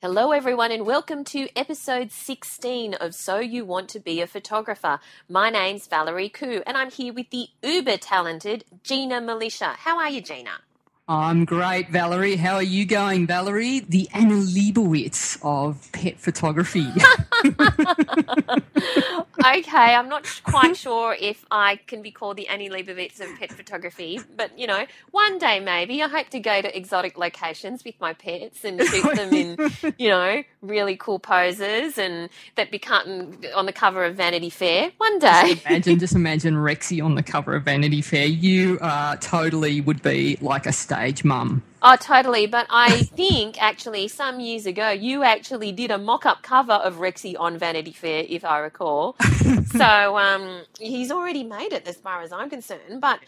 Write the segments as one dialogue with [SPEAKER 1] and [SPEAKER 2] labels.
[SPEAKER 1] Hello, everyone, and welcome to episode 16 of So You Want to Be a Photographer. My name's Valerie Khoo, and I'm here with the uber talented Gina Milicia. How are you, Gina?
[SPEAKER 2] I'm great, Valerie. How are you going, Valerie? The Annie Leibovitz of pet photography.
[SPEAKER 1] okay, I'm not quite sure if I can be called the Annie Leibovitz of pet photography, but you know, one day maybe. I hope to go to exotic locations with my pets and shoot them in, you know, really cool poses and that become on the cover of Vanity Fair one day.
[SPEAKER 2] Just imagine, just imagine Rexy on the cover of Vanity Fair. You uh, totally would be like a stage mum.
[SPEAKER 1] Oh, totally. But I think actually some years ago you actually did a mock-up cover of Rexy on Vanity Fair, if I recall. so um, he's already made it, as far as I'm concerned. But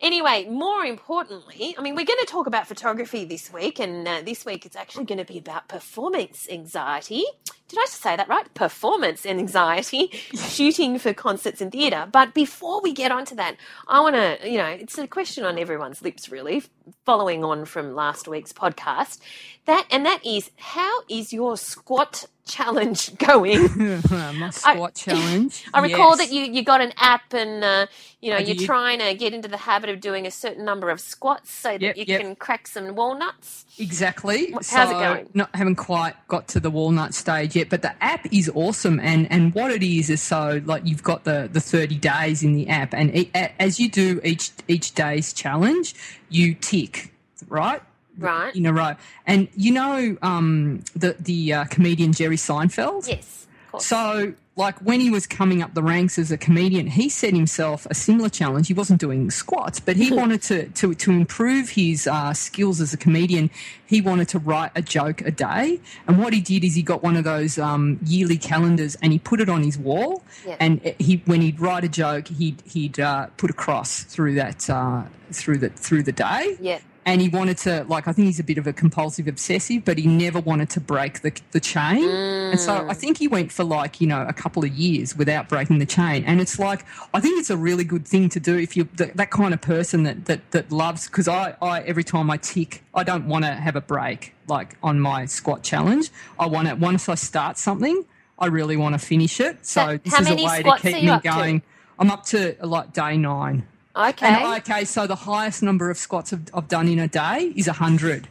[SPEAKER 1] anyway, more importantly, I mean, we're going to talk about photography this week, and uh, this week it's actually going to be about performance anxiety. Did I just say that right? Performance and anxiety, shooting for concerts and theatre. But before we get onto that, I want to, you know, it's a question on everyone's lips, really, following on from last week's podcast. That and that is, how is your squat challenge going?
[SPEAKER 2] My squat I, challenge.
[SPEAKER 1] I recall yes. that you, you got an app and uh, you know you're trying to get into the habit of doing a certain number of squats so that yep, you yep. can crack some walnuts.
[SPEAKER 2] Exactly.
[SPEAKER 1] How's so, it going?
[SPEAKER 2] Not haven't quite got to the walnut stage yet, but the app is awesome. And and what it is is so like you've got the the 30 days in the app, and it, as you do each each day's challenge, you tick right
[SPEAKER 1] right
[SPEAKER 2] in a row. And you know um, the the uh, comedian Jerry Seinfeld.
[SPEAKER 1] Yes.
[SPEAKER 2] So, like when he was coming up the ranks as a comedian, he set himself a similar challenge. He wasn't doing squats, but he wanted to to to improve his uh, skills as a comedian. He wanted to write a joke a day, and what he did is he got one of those um, yearly calendars and he put it on his wall.
[SPEAKER 1] Yep.
[SPEAKER 2] And he, when he'd write a joke, he'd he'd uh, put a cross through that uh, through the through the day.
[SPEAKER 1] Yeah
[SPEAKER 2] and he wanted to like I think he's a bit of a compulsive obsessive, but he never wanted to break the the chain.
[SPEAKER 1] Mm.
[SPEAKER 2] And so I think he went for like you know a couple of years without breaking the chain. And it's like I think it's a really good thing to do if you that, that kind of person that that that loves because I I every time I tick I don't want to have a break like on my squat challenge. I want to once I start something, I really want to finish it. So this is a way to keep me going.
[SPEAKER 1] To?
[SPEAKER 2] I'm up to like day nine.
[SPEAKER 1] Okay.
[SPEAKER 2] And, okay, so the highest number of squats I've, I've done in a day is 100.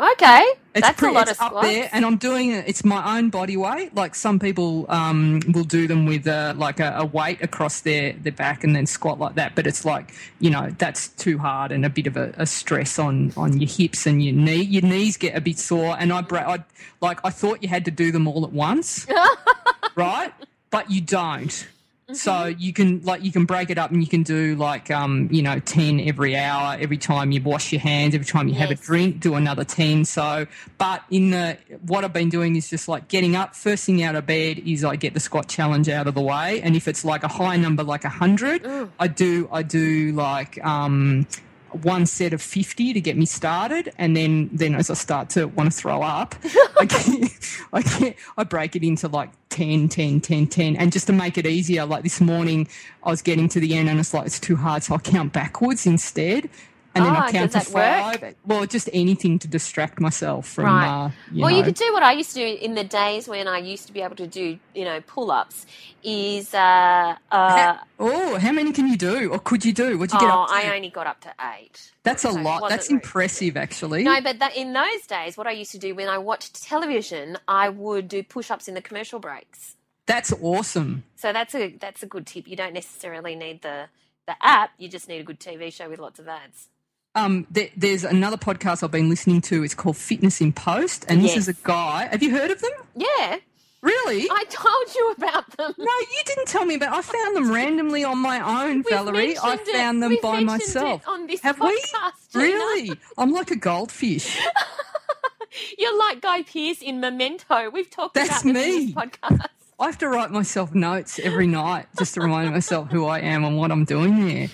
[SPEAKER 1] Okay,
[SPEAKER 2] it's
[SPEAKER 1] that's
[SPEAKER 2] pretty,
[SPEAKER 1] a lot
[SPEAKER 2] it's
[SPEAKER 1] of squats.
[SPEAKER 2] up there, and I'm doing it. It's my own body weight. Like some people um, will do them with uh, like a, a, weight across their, their back and then squat like that. But it's like you know that's too hard and a bit of a, a stress on, on your hips and your knee. Your knees get a bit sore, and I, I like I thought you had to do them all at once, right? But you don't. So
[SPEAKER 1] Mm-hmm.
[SPEAKER 2] you can like you can break it up and you can do like um you know ten every hour every time you wash your hands every time you yes. have a drink do another ten so but in the what I've been doing is just like getting up first thing out of bed is I get the squat challenge out of the way and if it's like a high number like a hundred I do I do like um one set of 50 to get me started and then then as i start to want to throw up I, get, I, get, I break it into like 10 10 10 10 and just to make it easier like this morning i was getting to the end and it's like it's too hard so i count backwards instead and then
[SPEAKER 1] oh,
[SPEAKER 2] I count to five.
[SPEAKER 1] Work?
[SPEAKER 2] Well, just anything to distract myself from.
[SPEAKER 1] Right.
[SPEAKER 2] Uh, you
[SPEAKER 1] well,
[SPEAKER 2] know.
[SPEAKER 1] you could do what I used to do in the days when I used to be able to do, you know, pull-ups. Is uh, uh,
[SPEAKER 2] oh, how many can you do, or could you do? What'd you
[SPEAKER 1] oh,
[SPEAKER 2] get up to?
[SPEAKER 1] I only got up to eight.
[SPEAKER 2] That's a so lot. That's impressive, actually.
[SPEAKER 1] No, but that, in those days, what I used to do when I watched television, I would do push-ups in the commercial breaks.
[SPEAKER 2] That's awesome.
[SPEAKER 1] So that's a that's a good tip. You don't necessarily need the the app. You just need a good TV show with lots of ads.
[SPEAKER 2] Um, there, there's another podcast I've been listening to. It's called Fitness in Post, and this is a guy. Have you heard of them?
[SPEAKER 1] Yeah,
[SPEAKER 2] Really?
[SPEAKER 1] I told you about them.
[SPEAKER 2] no, you didn't tell me about. I found them randomly on my own, Valerie. I
[SPEAKER 1] mentioned it-
[SPEAKER 2] found them
[SPEAKER 1] we've
[SPEAKER 2] by myself.
[SPEAKER 1] on this
[SPEAKER 2] Have we?
[SPEAKER 1] podcast, Gina.
[SPEAKER 2] Really? I'm like a goldfish.
[SPEAKER 1] You're like Guy Pearce in Memento. We've talked
[SPEAKER 2] That's
[SPEAKER 1] about
[SPEAKER 2] me.
[SPEAKER 1] this podcast.
[SPEAKER 2] I have to write myself notes every night just to remind myself who I am and what I'm doing there.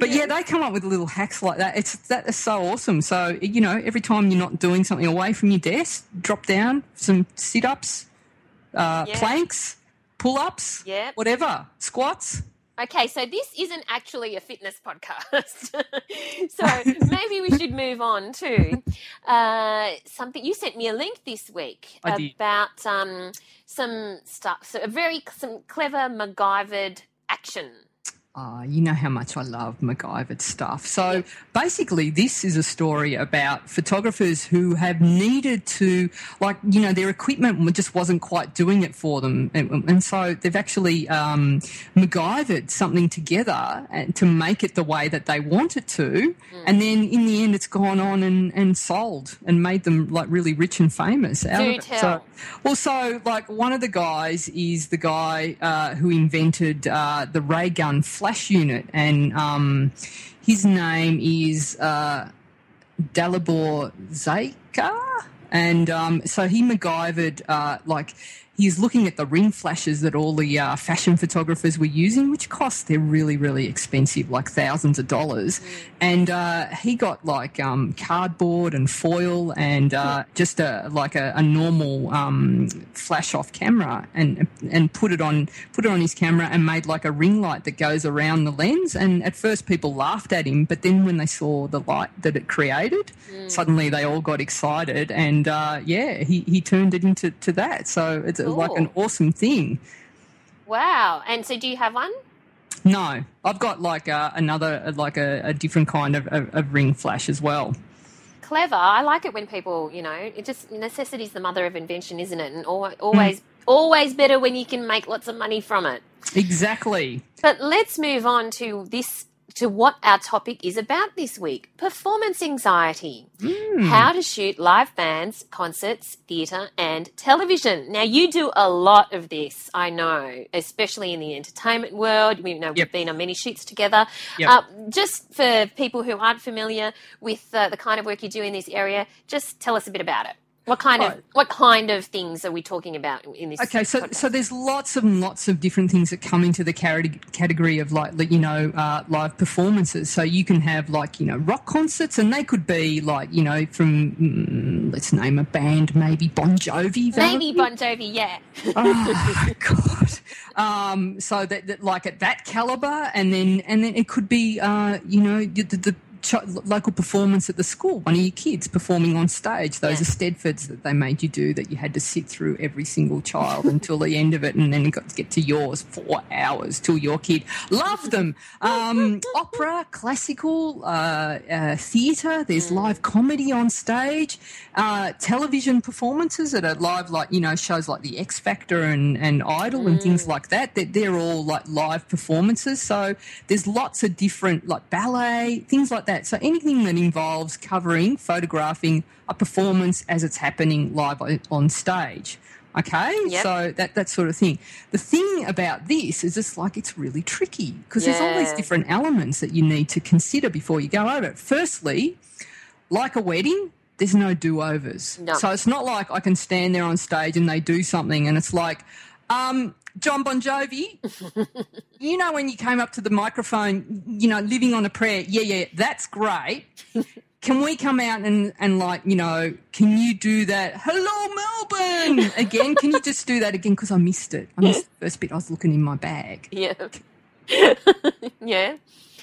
[SPEAKER 2] But yeah, they come up with little hacks like that. It's that is so awesome. So you know, every time you're not doing something away from your desk, drop down some sit ups, uh,
[SPEAKER 1] Yeah.
[SPEAKER 2] planks, pull ups,
[SPEAKER 1] Yep.
[SPEAKER 2] whatever, squats.
[SPEAKER 1] Okay, so this isn't actually a fitness podcast. so maybe we should move on to uh, something. You sent me a link this week about um, some stuff, so a very some clever MacGyvered action.
[SPEAKER 2] Ah, you know how much I love MacGyver stuff. So basically, this is a story about photographers who have needed to, like, you know, their equipment just wasn't quite doing it for them. And, and so they've actually um, MacGyvered something together and to make it the way that they want it to. And then in the end, it's gone on and, and sold and made them, like, really rich and famous out
[SPEAKER 1] Do
[SPEAKER 2] of it.
[SPEAKER 1] tell.
[SPEAKER 2] So, well, so like one of the guys is the guy uh, who invented uh, the ray gun flash unit, and um, his name is uh, Dalibor Zayka. And um, so he MacGyvered, uh, like, he's looking at the ring flashes that all the uh, fashion photographers were using, which cost they're really, really expensive, like thousands of dollars. And uh, he got like um, cardboard and foil and uh, just a like a, a normal um, flash off camera and and put it on put it on his camera and made like a ring light that goes around the lens. And at first people laughed at him, but then when they saw the light that it created, suddenly they all got excited. And uh, yeah, he, he turned it into to that. So it's like an awesome thing.
[SPEAKER 1] Wow! And so, do you have one?
[SPEAKER 2] No, I've got like uh, another, like a, a different kind of, of, of ring flash as well.
[SPEAKER 1] Clever. I like it when people, you know, it just necessity is the mother of invention, isn't it? And al- always, always better when you can make lots of money from it.
[SPEAKER 2] Exactly.
[SPEAKER 1] But let's move on to this to what our topic is about this week performance anxiety. How to shoot live bands, concerts, theatre, and television. Now, you do a lot of this, I know, especially in the entertainment world. We know
[SPEAKER 2] Yep.
[SPEAKER 1] we've been on many shoots together.
[SPEAKER 2] Yep.
[SPEAKER 1] Uh, just for people who aren't familiar with uh, the kind of work you do in this area, just tell us a bit about it. What kind of what kind of things are we talking about in this?
[SPEAKER 2] Okay, so
[SPEAKER 1] podcast?
[SPEAKER 2] so there's lots and lots of different things that come into the category of like you know uh, live performances. So you can have like you know rock concerts, and they could be like you know from mm, let's name a band, maybe Bon Jovi.
[SPEAKER 1] maybe Bon Jovi, yeah.
[SPEAKER 2] oh god um so that, that like at that caliber and then and then it could be uh you know the, the, local performance at the school. One of your kids performing on stage. Those
[SPEAKER 1] Yeah.
[SPEAKER 2] are stedfords that they made you do that you had to sit through every single child until the end of it and then you got to get to yours four hours till your kid loved them. Um opera classical uh, uh theater there's live comedy on stage. Uh television performances that are live like you know shows like the x factor and and idol and things like that. That they're all like live performances. So there's lots of different like ballet things like that so anything that involves covering photographing a performance as it's happening live on- stage okay
[SPEAKER 1] Yep.
[SPEAKER 2] so that that sort of thing the thing about this is it's like it's really tricky because there's all these different elements that you need to consider before you go over it firstly like a wedding, there's no do overs.
[SPEAKER 1] No.
[SPEAKER 2] So it's not like I can stand there on stage and they do something and it's like, um, John Bon Jovi, you know, when you came up to the microphone, you know, living on a prayer, yeah, yeah, that's great. Can we come out and, and like, you know, can you do that? Hello, Melbourne again. Can you just do that again? Because I missed it. I missed the first bit. I was looking in my bag.
[SPEAKER 1] Yeah. yeah.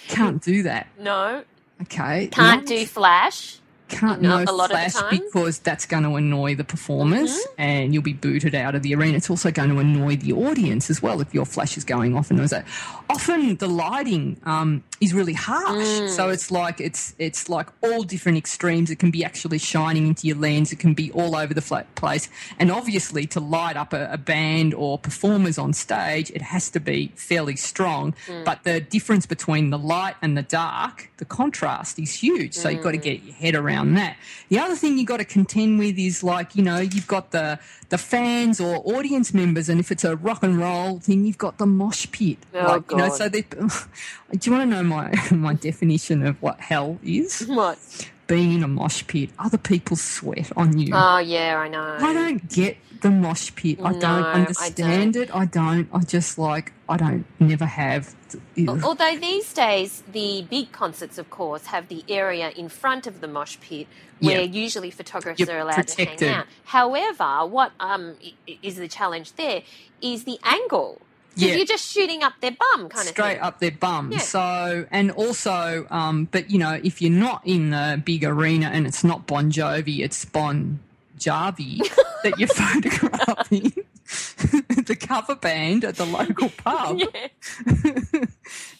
[SPEAKER 2] Can't do that.
[SPEAKER 1] No.
[SPEAKER 2] Okay.
[SPEAKER 1] Can't do flash.
[SPEAKER 2] Can't
[SPEAKER 1] No,
[SPEAKER 2] no
[SPEAKER 1] a lot
[SPEAKER 2] flash because that's going to annoy the performers
[SPEAKER 1] Mm-hmm.
[SPEAKER 2] and you'll be booted out of the arena. It's also going to annoy the audience as well if your flash is going off and those that. Often the lighting um, is really harsh.
[SPEAKER 1] Mm.
[SPEAKER 2] So it's like it's it's like all different extremes. It can be actually shining into your lens. It can be all over the flat place. And obviously, to light up a, a band or performers on stage, it has to be fairly strong.
[SPEAKER 1] Mm.
[SPEAKER 2] But the difference between the light and the dark, the contrast is huge. So you've got to
[SPEAKER 1] Mm.
[SPEAKER 2] get your head around that. The other thing you've got to contend with is like you know you've got the the fans or audience members, and if it's a rock and roll thing, you've got the mosh pit.
[SPEAKER 1] Oh,
[SPEAKER 2] like you know,
[SPEAKER 1] God.
[SPEAKER 2] so they. Do you want to know my my definition of what hell is?
[SPEAKER 1] What?
[SPEAKER 2] Being in a mosh pit, other people sweat on you.
[SPEAKER 1] Oh yeah, I know.
[SPEAKER 2] I don't get the mosh pit. I
[SPEAKER 1] No,
[SPEAKER 2] don't
[SPEAKER 1] I
[SPEAKER 2] understand it. I don't. I just like. I don't. Never have. Ugh.
[SPEAKER 1] Although these days the big concerts, of course, have the area in front of the mosh pit where usually photographers are allowed
[SPEAKER 2] protected.
[SPEAKER 1] to hang out. However, what um, is the challenge there is the angle. Because
[SPEAKER 2] Yeah.
[SPEAKER 1] you're just shooting up their bum, kind
[SPEAKER 2] straight
[SPEAKER 1] of thing.
[SPEAKER 2] up their bum.
[SPEAKER 1] Yeah.
[SPEAKER 2] So, and also, um, but you know, if you're not in the big arena and it's not Bon Jovi, it's Bon Jovi that you're photographing, the cover band at the local pub.
[SPEAKER 1] Yeah.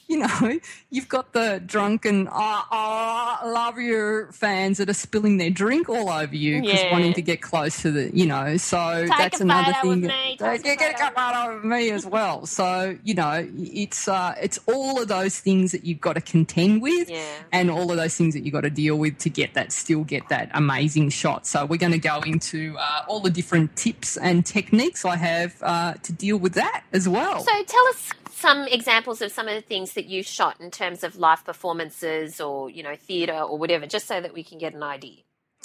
[SPEAKER 2] you know, you've got the drunken, ah, ah, love your fans that are spilling their drink all over you because
[SPEAKER 1] Yeah.
[SPEAKER 2] wanting to get close to the, you know, so
[SPEAKER 1] Take
[SPEAKER 2] that's another thing. that- that- yeah, get a
[SPEAKER 1] cup
[SPEAKER 2] out of me as well. So, you know, it's, uh, it's all of those things that you've got to contend with
[SPEAKER 1] Yeah.
[SPEAKER 2] and all of those things that you've got to deal with to get that, still get that amazing shot. So we're going to go into uh, all the different tips and techniques I have uh, to deal with that as well.
[SPEAKER 1] So tell us some examples of some of the things that you've shot in terms of live performances or you know theatre or whatever, just so that we can get an idea.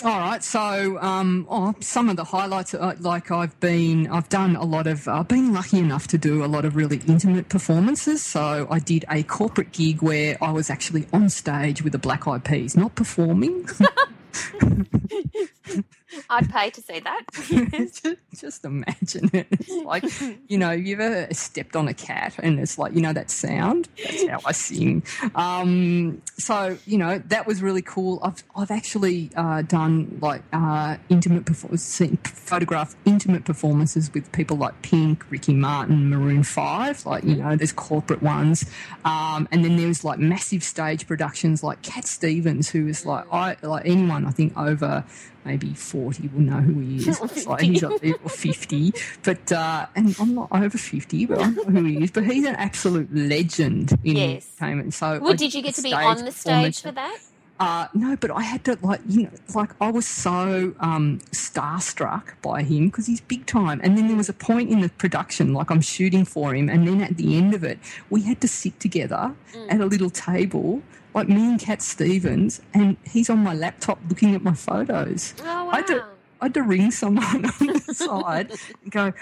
[SPEAKER 2] All right, so um, oh, some of the highlights, uh, like I've been, I've done a lot of, I've been lucky enough to do a lot of really intimate performances. So I did a corporate gig where I was actually on stage with the Black Eyed Peas, not performing.
[SPEAKER 1] I'd pay to see that.
[SPEAKER 2] just, just imagine it. It's like, you know, you've ever stepped on a cat and it's like, you know, that sound? That's how I sing. Um, so, you know, that was really cool. I've, I've actually uh, done like uh, intimate performances, photographed intimate performances with people like Pink, Ricky Martin, Maroon 5. Like, you know, there's corporate ones. Um, and then there's like massive stage productions like Cat Stevens, who is like, I, like anyone, I think, over maybe 40 will know who he is. It's like he's up there, or 50. But, uh, and I'm not over 50, but I know who he is. But he's an absolute legend in
[SPEAKER 1] Yes.
[SPEAKER 2] entertainment. So,
[SPEAKER 1] well,
[SPEAKER 2] I
[SPEAKER 1] did you get to be on the stage for that?
[SPEAKER 2] Uh, no, but I had to like you know like I was so um, starstruck by him because he's big time. And then there was a point in the production, like I'm shooting for him, and then at the end of it, we had to sit together
[SPEAKER 1] Mm.
[SPEAKER 2] at a little table, like me and Cat Stevens, and he's on my laptop looking at my photos.
[SPEAKER 1] Oh wow!
[SPEAKER 2] I had to I had to ring someone on the side and go.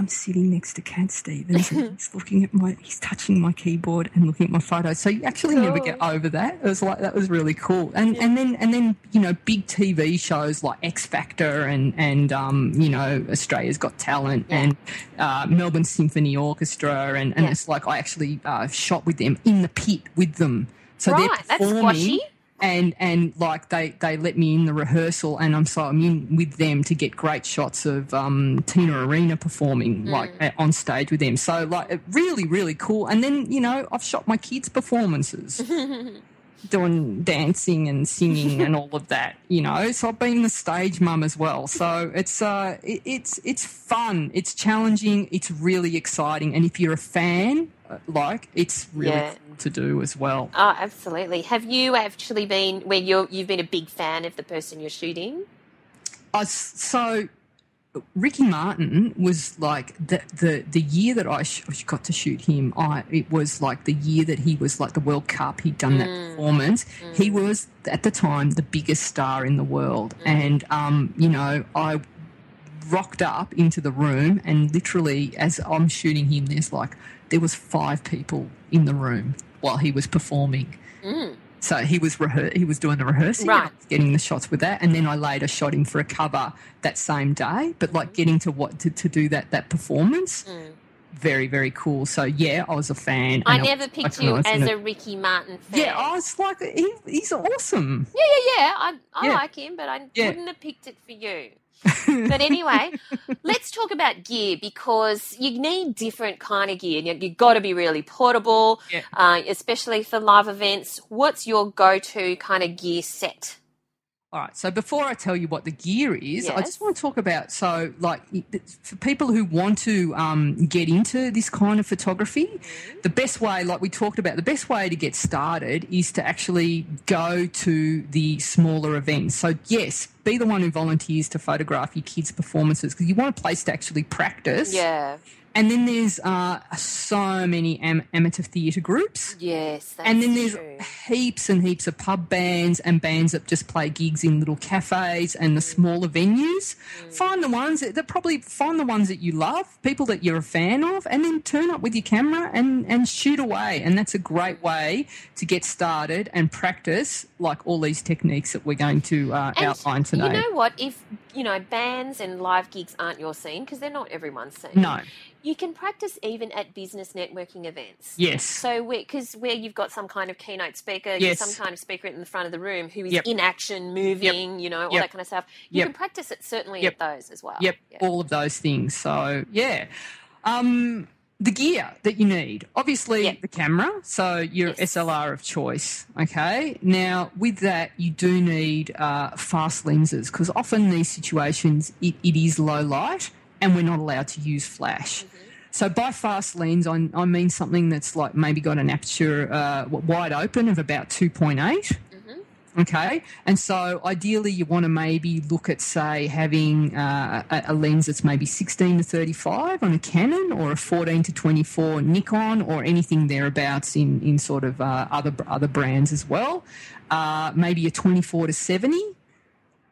[SPEAKER 2] I'm sitting next to Cat Stevens and he's looking at my, he's touching my keyboard and looking at my photos. So you actually never get over that. It was like, that was really cool. And, and then, and then, you know, big TV shows like X Factor and, and, um, you know, Australia's Got Talent
[SPEAKER 1] Yeah.
[SPEAKER 2] and, uh, Melbourne Symphony Orchestra. And, and
[SPEAKER 1] Yeah.
[SPEAKER 2] it's like, I actually, uh, shot with them in the pit with them. So
[SPEAKER 1] Right,
[SPEAKER 2] they're performing. And and like they they let me in the rehearsal and I'm so I'm in with them to get great shots of um, Tina Arena performing
[SPEAKER 1] Mm.
[SPEAKER 2] like on stage with them. So like really really cool. And then you know I've shot my kids' performances. Doing dancing and singing and all of that, you know. So I've been the stage mum as well. So it's uh, it, it's it's fun, it's challenging, it's really exciting. And if you're a fan, uh, like it's really
[SPEAKER 1] Yeah.
[SPEAKER 2] cool to do as well.
[SPEAKER 1] Oh, absolutely. Have you actually been where you're you've been a big fan of the person you're shooting?
[SPEAKER 2] I so Ricky Martin was like the the the year that I sh- got to shoot him. I it was like the year that he was like the World Cup. He'd done that mm. performance. He mm. was at the time the biggest star in the world, mm. and um, you know I rocked up into the room and literally as I'm shooting him, there's like there was five people in the room while he was performing. So he was rehe- he was doing the rehearsing,
[SPEAKER 1] Right.
[SPEAKER 2] getting the shots with that, and then I later shot him for a cover that same day. But like getting to what to, to do that that performance, mm. very very cool. So yeah, I was a fan.
[SPEAKER 1] I never
[SPEAKER 2] was
[SPEAKER 1] picked you as a Ricky Martin fan.
[SPEAKER 2] Yeah, I was like, he, he's awesome.
[SPEAKER 1] yeah, yeah, yeah. I, I
[SPEAKER 2] Yeah.
[SPEAKER 1] like him, but I
[SPEAKER 2] Yeah.
[SPEAKER 1] wouldn't have picked it for you. but anyway, let's talk about gear because you need different kind of gear. You, you've got to be really portable,
[SPEAKER 2] Yeah.
[SPEAKER 1] uh, especially for live events. What's your go-to kind of gear set?
[SPEAKER 2] All right. So before I tell you what the gear is, I just want to talk about so like for people who want to um, get into this kind of photography,
[SPEAKER 1] Mm-hmm.
[SPEAKER 2] the best way, like we talked about, the best way to get started is to actually go to the smaller events. So yes, be the one who volunteers to photograph your kids' performances because you want a place to actually practice.
[SPEAKER 1] Yeah.
[SPEAKER 2] And then there's uh, so many am- amateur theatre groups.
[SPEAKER 1] Yes,
[SPEAKER 2] And then there's
[SPEAKER 1] true.
[SPEAKER 2] heaps and heaps of pub bands and bands that just play gigs in little cafes and the smaller venues.
[SPEAKER 1] Mm.
[SPEAKER 2] Find the ones that, that probably find the ones that you love, people that you're a fan of, and then turn up with your camera and, and shoot away. And that's a great way to get started and practice like all these techniques that we're going to uh, outline today.
[SPEAKER 1] You know what? If you know bands and live gigs aren't your scene because they're not everyone's scene.
[SPEAKER 2] no.
[SPEAKER 1] you can practice even at business networking events.
[SPEAKER 2] Yes.
[SPEAKER 1] So, because where you've got some kind of keynote speaker,
[SPEAKER 2] Yes.
[SPEAKER 1] some kind of speaker in the front of the room who is
[SPEAKER 2] Yep.
[SPEAKER 1] in action, moving, you know, all
[SPEAKER 2] Yep.
[SPEAKER 1] that kind of stuff, you
[SPEAKER 2] Yep.
[SPEAKER 1] can practice it certainly
[SPEAKER 2] Yep.
[SPEAKER 1] at those as well.
[SPEAKER 2] Yep, all of those things. So yeah, um, the gear that you need, obviously
[SPEAKER 1] Yep.
[SPEAKER 2] the camera. So your
[SPEAKER 1] Yes.
[SPEAKER 2] SLR of choice. Okay. Now with that, you do need uh, fast lenses because often in these situations it, it is low light and we're not allowed to use flash.
[SPEAKER 1] Mm-hmm.
[SPEAKER 2] So by fast lens, I, I mean something that's like maybe got an aperture uh, wide open of about two point eight. Okay, and so ideally you want to maybe look at, say, having uh, a, lens that's maybe 16 to 35 on a Canon or a 14 to 24 Nikon or anything thereabouts in, in sort of uh, other other brands as well. Uh, maybe a 24 to 70.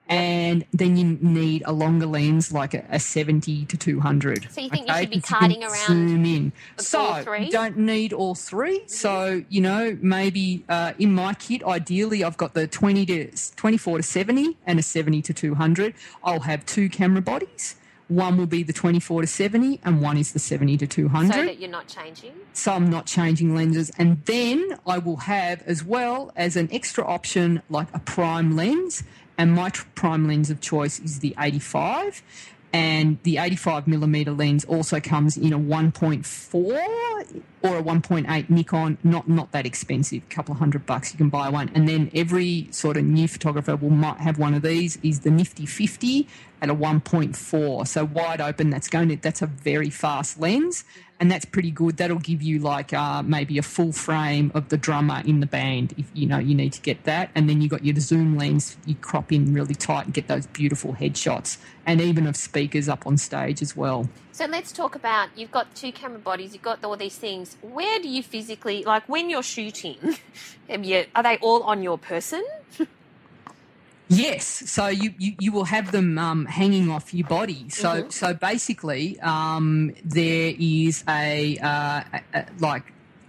[SPEAKER 2] And then you need a longer lens, like a, a 70 to 200.
[SPEAKER 1] So you think you should be
[SPEAKER 2] you
[SPEAKER 1] carting around
[SPEAKER 2] Zoom in. So
[SPEAKER 1] three?
[SPEAKER 2] you don't need all three. So you know, maybe uh, in my kit, ideally, I've got the 20 to 24 to 70 and a 70 to 200. I'll have two camera bodies. One will be the 24 to 70, and one is the 70 to 200
[SPEAKER 1] So that you're not changing.
[SPEAKER 2] so I'm not changing lenses. And then I will have, as well as an extra option, like a prime lens. And my prime lens of choice is the 85. And the 85 millimeter lens also comes in a 1.4 or a 1.8 Nikon. Not not that expensive, a couple of hundred bucks. You can buy one. And then every sort of new photographer will might have one of these. Is the Nifty 50 at a 1.4. So wide open. That's going to that's a very fast lens and that's pretty good. That'll give you like uh, maybe a full frame of the drummer in the band if you know you need to get that, and then you got your zoom lens. You crop in really tight and get those beautiful headshots, and even of speakers up on stage as well.
[SPEAKER 1] So let's talk about you've got two camera bodies, you've got all these things. Where do you physically like when you're shooting? Are they all on your person?
[SPEAKER 2] Yes, so you, you, you will have them um, hanging off your body. So
[SPEAKER 1] Mhm.
[SPEAKER 2] so basically, um, there is a, uh, a, a like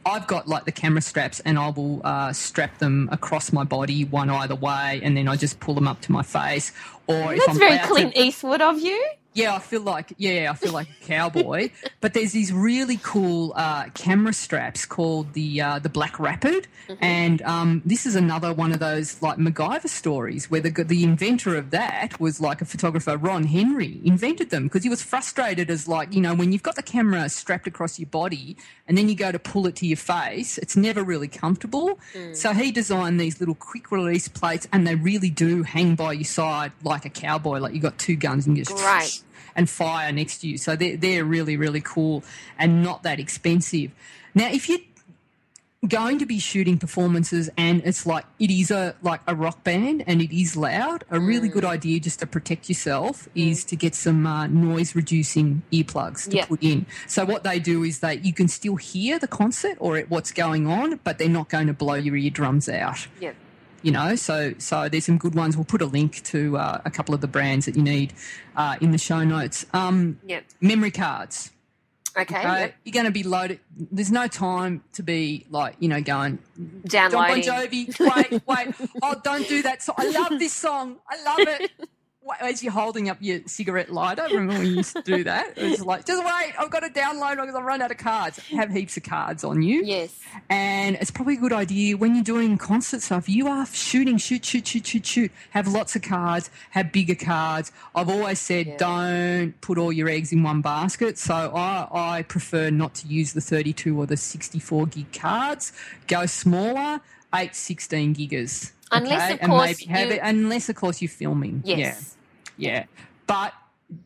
[SPEAKER 2] I've got like the camera straps, and I will uh, strap them across my body, one either way, and then I just pull them up to my face. Or if
[SPEAKER 1] That's
[SPEAKER 2] I'm
[SPEAKER 1] very
[SPEAKER 2] allowed to-
[SPEAKER 1] Clint Eastwood of you.
[SPEAKER 2] Yeah, I feel like yeah, I feel like a cowboy. but there's these really cool uh, camera straps called the uh, the Black Rapid, and um, this is another one of those like MacGyver stories where the the inventor of that was like a photographer, Ron Henry, invented them because he was frustrated as like you know when you've got the camera strapped across your body and then you go to pull it to your face, it's never really comfortable. So he designed these little quick release plates, and they really do hang by your side like a cowboy, like you got two guns and you just
[SPEAKER 1] Great.
[SPEAKER 2] And fire next to you. So they're, they're really, really cool and not that expensive. Now, if you're going to be shooting performances and it's like it is a like a rock band and it is loud, a really good idea just to protect yourself is to get some uh, noise reducing earplugs to
[SPEAKER 1] Yeah.
[SPEAKER 2] put in. So what they do is that you can still hear the concert or what's going on, but they're not going to blow your eardrums out
[SPEAKER 1] Yeah.
[SPEAKER 2] You know so so there's some good ones we'll put a link to uh, a couple of the brands that you need uh, in the show notes um,
[SPEAKER 1] Yep.
[SPEAKER 2] memory cards
[SPEAKER 1] Okay.
[SPEAKER 2] okay?
[SPEAKER 1] Yep.
[SPEAKER 2] you're going to be loaded there's no time to be like you know going John Bon Jovi wait wait oh don't do that so I love this song I love it as you're holding up your cigarette lighter. Remember when you used to do that? It was like, just wait, I've got to download because I've run out of cards. Have heaps of cards on you.
[SPEAKER 1] Yes.
[SPEAKER 2] And it's probably a good idea when you're doing concert stuff. You are shooting, shoot, shoot, shoot, shoot, shoot. Have lots of cards. Have bigger cards. I've always said
[SPEAKER 1] Yeah.
[SPEAKER 2] don't put all your eggs in one basket. So I, I prefer not to use the 32 or the 64 gig cards. Go smaller, 8, 16 gigas.
[SPEAKER 1] Unless,
[SPEAKER 2] okay?
[SPEAKER 1] of
[SPEAKER 2] and
[SPEAKER 1] course,
[SPEAKER 2] maybe have
[SPEAKER 1] you-
[SPEAKER 2] it, unless of course you're filming.
[SPEAKER 1] Yes.
[SPEAKER 2] Yeah, yeah. But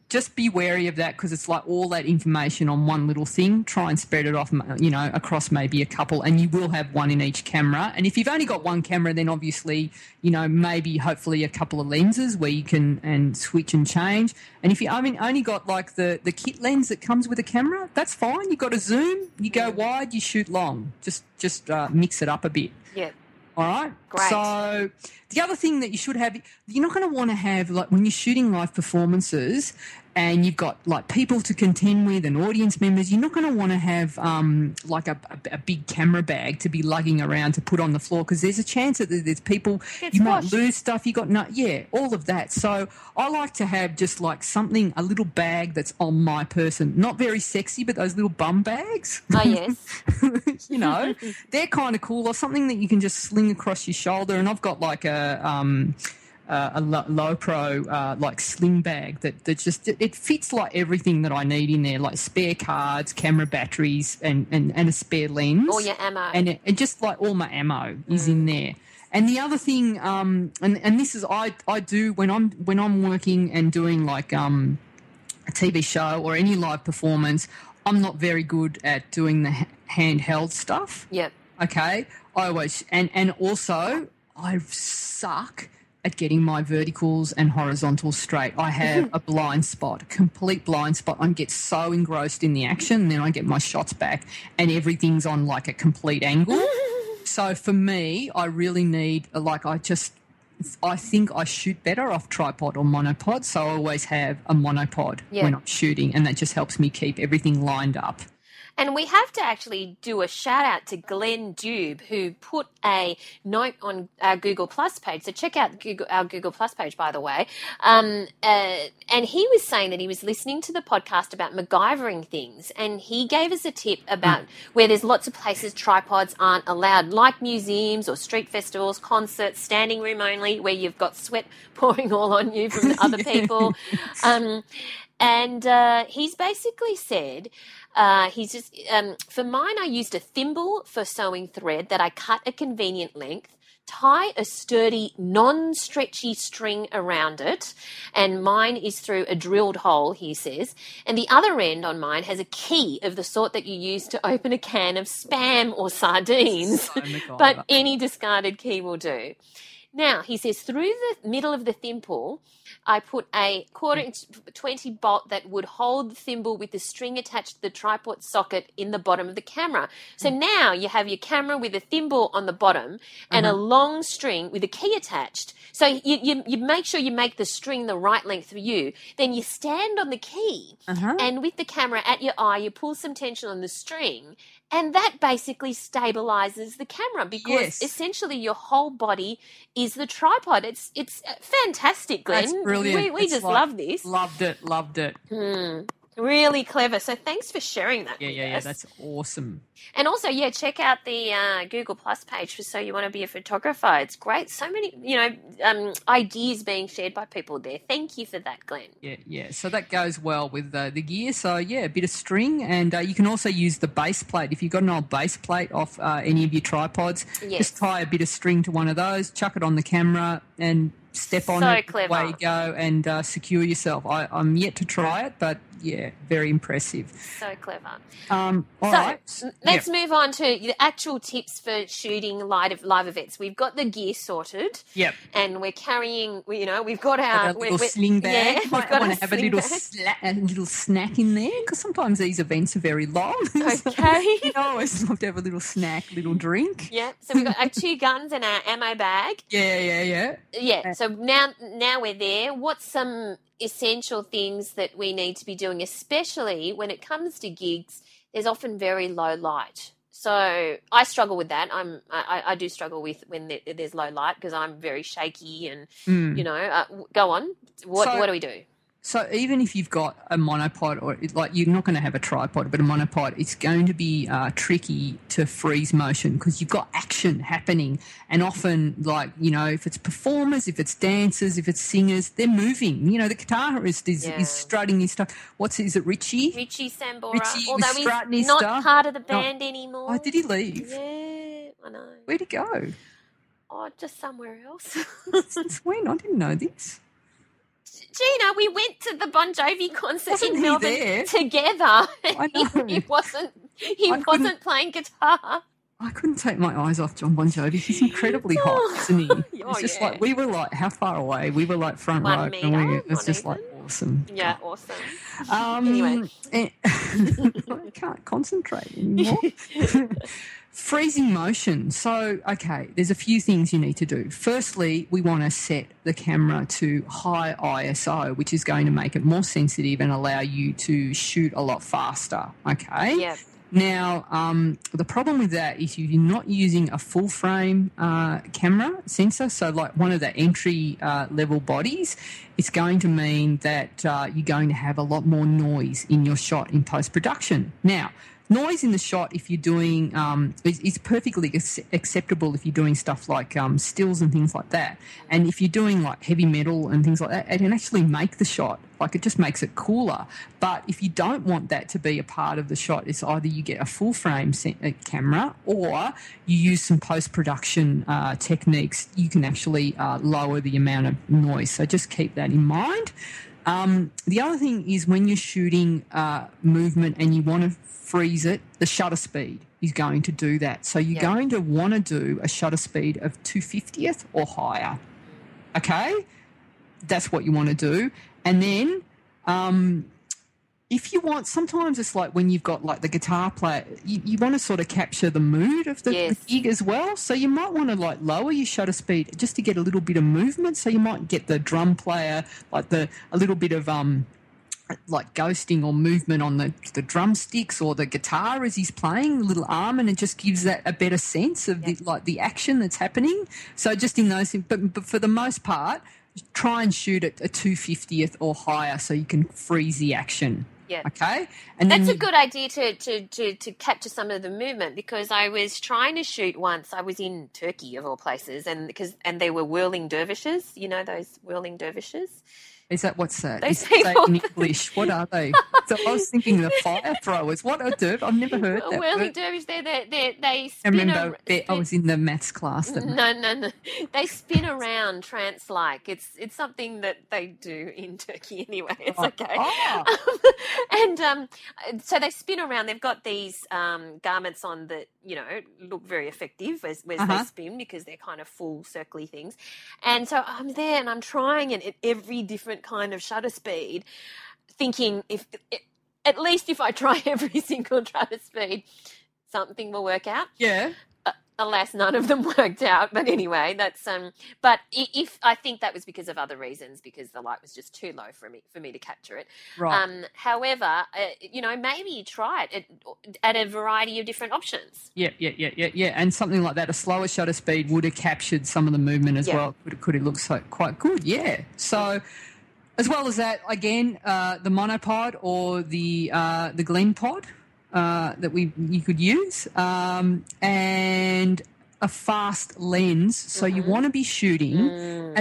[SPEAKER 2] just be wary of that because it's like all that information on one little thing. Try and spread it off, you know, across maybe a couple, and you will have one in each camera. And if you've only got one camera, then obviously, you know, maybe hopefully a couple of lenses where you can and switch and change. And if you, I mean, only got like the the kit lens that comes with a camera, that's fine. You got a zoom, you go wide, you shoot long. Just just uh, mix it up a bit.
[SPEAKER 1] Yeah.
[SPEAKER 2] All right.
[SPEAKER 1] Great.
[SPEAKER 2] So the other thing that you should have, you're not going to want to have like when you're shooting live performances and you've got like people to contend with and audience members, you're not going to want to have um, like a, a, a big camera bag to be lugging around to put on the floor because there's a chance that there's people
[SPEAKER 1] Gets
[SPEAKER 2] you might lose stuff. You got no, yeah, all of that. So I like to have just like something, a little bag that's on my person, not very sexy, but those little bum bags
[SPEAKER 1] Oh, yes.
[SPEAKER 2] you know, they're kind of cool, or something that you can just sling across your shoulder. And I've got like a um, uh, a Lowepro uh, like sling bag that that just it fits like everything that I need in there, like spare cards, camera batteries, and and, and a spare lens.
[SPEAKER 1] All your ammo.
[SPEAKER 2] and it, and just like all my ammo is in there. And the other thing, um, and and this is I I do when I'm when I'm working and doing like um a TV show or any live performance, I'm not very good at doing the handheld stuff.
[SPEAKER 1] Yep.
[SPEAKER 2] Okay, I always and and also I suck at getting my verticals and horizontals straight. I have a blind spot, a complete blind spot. I get so engrossed in the action, and then I get my shots back, and everything's on like a complete angle. so for me, I really need like I just. I think I shoot better off tripod or monopod, so I always have a monopod
[SPEAKER 1] Yeah.
[SPEAKER 2] when I'm shooting, and that just helps me keep everything lined up.
[SPEAKER 1] And we have to actually do a shout out to Glenn Dube, who put a note on our Google Plus page. So check out Google, our Google Plus page, by the way. Um, uh, and he was saying that he was listening to the podcast about MacGyvering things, and he gave us a tip about where there's lots of places tripods aren't allowed, like museums or street festivals, concerts, standing room only, where you've got sweat pouring all on you from other people. Um, and uh, he's basically said uh, he's just um, for mine i used a thimble for sewing thread that i cut a convenient length tie a sturdy non-stretchy string around it and mine is through a drilled hole he says and the other end on mine has a key of the sort that you use to open a can of spam or sardines. But any discarded key will do now, he says, through the middle of the thimble, I put a quarter inch 20 bolt that would hold the thimble with the string attached to the tripod socket in the bottom of the camera. So now you have your camera with a thimble on the bottom and a long string with a key attached. So you, you, you make sure you make the string the right length for you. Then you stand on the key
[SPEAKER 2] Uh-huh.
[SPEAKER 1] and with the camera at your eye, you pull some tension on the string. And that basically stabilizes the camera because
[SPEAKER 2] Yes.
[SPEAKER 1] essentially your whole body is the tripod. It's it's uh, fantastic, Glenn.
[SPEAKER 2] That's brilliant.
[SPEAKER 1] We, we just
[SPEAKER 2] like-
[SPEAKER 1] love this.
[SPEAKER 2] Loved it, loved it.
[SPEAKER 1] Hmm. Really clever. So thanks for sharing that.
[SPEAKER 2] Yeah, yeah, yeah.
[SPEAKER 1] us.
[SPEAKER 2] That's awesome.
[SPEAKER 1] And also, yeah, check out the uh, Google Plus page for So You Want to Be a Photographer. It's great. So many, you know, um, ideas being shared by people there. Thank you for that, Glenn.
[SPEAKER 2] Yeah, yeah. So that goes well with uh, the gear. So yeah, a bit of string, and uh, you can also use the base plate. If you've got an old base plate off uh, any of your tripods,
[SPEAKER 1] Yes.
[SPEAKER 2] just tie a bit of string to one of those, chuck it on the camera, and step on
[SPEAKER 1] So
[SPEAKER 2] it.
[SPEAKER 1] clever.
[SPEAKER 2] Away you go, and uh, secure yourself. I, I'm yet to try it, but yeah, very impressive.
[SPEAKER 1] So clever.
[SPEAKER 2] Um, all
[SPEAKER 1] so
[SPEAKER 2] right.
[SPEAKER 1] let's move on to the actual tips for shooting live live events. We've got the gear sorted,
[SPEAKER 2] Yep.
[SPEAKER 1] and we're carrying. we- You know, we've got our we're-
[SPEAKER 2] little sling bag.
[SPEAKER 1] Yeah, got
[SPEAKER 2] want to have a little sla- a little snack in there because sometimes these events are very long. So,
[SPEAKER 1] Okay.
[SPEAKER 2] you know, I always love to have a little snack, little drink.
[SPEAKER 1] Yeah, so we've got our two guns and our ammo bag.
[SPEAKER 2] Yeah, yeah, yeah.
[SPEAKER 1] Yeah, so now now we're there. What's some essential things that we need to be doing, especially when it comes to gigs? There's often very low light. So I struggle with that. I'm I, I do struggle with when there- there's low light because I'm very shaky and
[SPEAKER 2] Mm.
[SPEAKER 1] you know. Uh, go on, What
[SPEAKER 2] So-
[SPEAKER 1] what do we do?
[SPEAKER 2] So even if you've got a monopod, or like you're not going to have a tripod, but a monopod, it's going to be uh, tricky to freeze motion because you've got action happening, and often, like you know, if it's performers, if it's dancers, if it's singers, they're moving. You know, the guitarist is,
[SPEAKER 1] Yeah.
[SPEAKER 2] is strutting his stuff. What's is it, Richie?
[SPEAKER 1] Richie Sambora,
[SPEAKER 2] Richie
[SPEAKER 1] although
[SPEAKER 2] strutting
[SPEAKER 1] he's not
[SPEAKER 2] stuff.
[SPEAKER 1] part of the band anymore.
[SPEAKER 2] Oh, did he leave?
[SPEAKER 1] Yeah, I know.
[SPEAKER 2] Where'd he go?
[SPEAKER 1] Oh, just somewhere else.
[SPEAKER 2] Since when? I didn't know this.
[SPEAKER 1] Gina, we went to the Bon Jovi concert
[SPEAKER 2] Wasn't
[SPEAKER 1] in Melbourne
[SPEAKER 2] there?
[SPEAKER 1] together.
[SPEAKER 2] I
[SPEAKER 1] He-
[SPEAKER 2] know.
[SPEAKER 1] he wasn't. He
[SPEAKER 2] I
[SPEAKER 1] wasn't playing guitar.
[SPEAKER 2] I couldn't take my eyes off John Bon Jovi. He's incredibly hot, isn't he?
[SPEAKER 1] Oh,
[SPEAKER 2] It's just
[SPEAKER 1] yeah.
[SPEAKER 2] like we were like how far away? We were like front
[SPEAKER 1] One
[SPEAKER 2] row,
[SPEAKER 1] metre,
[SPEAKER 2] and we, it was just like awesome.
[SPEAKER 1] Yeah, awesome.
[SPEAKER 2] Um,
[SPEAKER 1] Anyway.
[SPEAKER 2] eh, I can't concentrate anymore. Freezing motion. So, okay, there's a few things you need to do. Firstly, we want to set the camera to high ISO, which is going to make it more sensitive and allow you to shoot a lot faster. Okay.
[SPEAKER 1] Yeah,
[SPEAKER 2] Now, um, the problem with that is you're not using a full frame uh, camera sensor. So, like one of the entry uh, level bodies, it's going to mean that uh, you're going to have a lot more noise in your shot in post production. Now, noise in the shot, if you're doing, um, is, is perfectly acceptable if you're doing stuff like um, stills and things like that. And if you're doing like heavy metal and things like that, it can actually make the shot. Like it just makes it cooler. But if you don't want that to be a part of the shot, it's either you get a full frame uh, camera or you use some post production uh, techniques. You can actually uh, lower the amount of noise. So just keep that in mind. Um, the other thing is when you're shooting uh, movement and you want to freeze it, the shutter speed is going to do that. So you're
[SPEAKER 1] Yeah.
[SPEAKER 2] going to want to do a shutter speed of 250th or higher. Okay? That's what you want to do. And then um, if you want, sometimes it's like when you've got like the guitar player, you, you want to sort of capture the mood of the,
[SPEAKER 1] Yes.
[SPEAKER 2] the gig as well. So you might want to like lower your shutter speed just to get a little bit of movement. So you might get the drum player, like the a little bit of um like ghosting or movement on the the drumsticks or the guitar as he's playing the little arm and it just gives that a better sense of the like the action that's happening so just in those but, but for the most part try and shoot at a 250th or higher so you can freeze the action
[SPEAKER 1] yeah.
[SPEAKER 2] okay and
[SPEAKER 1] That's a good idea to, to, to, to capture some of the movement because I was trying to shoot once. I was in Turkey of all places, and because and they were whirling dervishes. You know those whirling dervishes.
[SPEAKER 2] Is that what's that
[SPEAKER 1] Those
[SPEAKER 2] Is that in english what are they so i was thinking the fire throwers what are dirt i've never heard that
[SPEAKER 1] whirling
[SPEAKER 2] word.
[SPEAKER 1] dervish. They they they they
[SPEAKER 2] I remember Be- I was in the maths class that
[SPEAKER 1] No, no, no. They spin around trance like. It's it's something that they do in Turkey anyway. It's
[SPEAKER 2] Oh,
[SPEAKER 1] okay.
[SPEAKER 2] oh.
[SPEAKER 1] and um, so they spin around. They've got these um, garments on that you know look very effective as, as
[SPEAKER 2] Uh-huh.
[SPEAKER 1] they spin because they're kind of full circly things. And so I'm there and I'm trying it at every different kind of shutter speed, thinking if at least if I try every single shutter speed, something will work out
[SPEAKER 2] yeah
[SPEAKER 1] alas none of them worked out but anyway that's um but if i think that was because of other reasons because the light was just too low for me for me to capture it
[SPEAKER 2] right
[SPEAKER 1] um however uh, you know maybe try it at, at a variety of different options
[SPEAKER 2] Yeah, yeah, yeah, yeah, yeah. And something like that, a slower shutter speed would have captured some of the movement as
[SPEAKER 1] Yeah.
[SPEAKER 2] well. Could have, could have looked so quite good. Yeah. So, as well as that, again, uh, the monopod or the uh, the Glen pod uh, that we you could use, um, and a fast lens. So you want to be shooting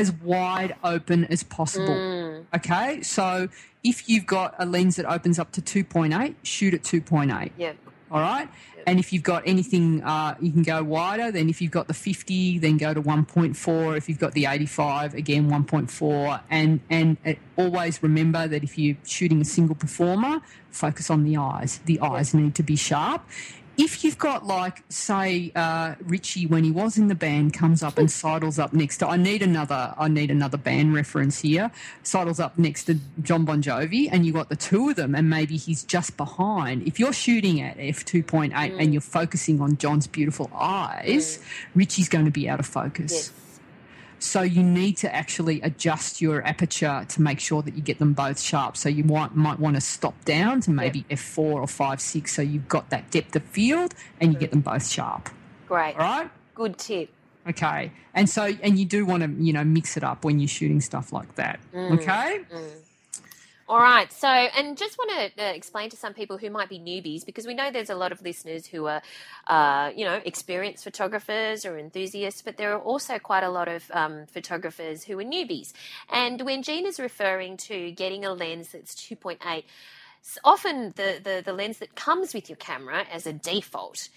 [SPEAKER 2] as wide open as possible.
[SPEAKER 1] Mm,
[SPEAKER 2] Okay, so if you've got a lens that opens up to 2.8, shoot at 2.8.
[SPEAKER 1] yeah
[SPEAKER 2] All right. And if you've got anything, uh, you can go wider. Then if you've got the 50, then go to 1.4. If you've got the 85, again 1.4. And and uh, always remember that if you're shooting a single performer, focus on the eyes. The eyes need to be sharp. If you've got like, say, uh, Richie when he was in the band comes up and hmm. sidles up next to, I need another, I need another band reference here. Sidles up next to John Bon Jovi, and you got the two of them, and maybe he's just behind. If you're shooting at f two point eight and hmm. you're focusing on John's beautiful eyes, hmm. Richie's going to be out of focus.
[SPEAKER 1] yes
[SPEAKER 2] So you need to actually adjust your aperture to make sure that you get them both sharp. So you might might want to stop down to maybe f four or five six, so you've got that depth of field and you get them both sharp.
[SPEAKER 1] great
[SPEAKER 2] All right.
[SPEAKER 1] good tip
[SPEAKER 2] Okay, and so and you do want to you know mix it up when you're shooting stuff like that. Mm. Okay. Mm.
[SPEAKER 1] All right. So, and just want to uh, explain to some people who might be newbies, because we know there's a lot of listeners who are, uh, you know, experienced photographers or enthusiasts, but there are also quite a lot of um, photographers who are newbies. And when Jean is referring to getting a lens that's 2.8, s- often the, the, the lens that comes with your camera as a default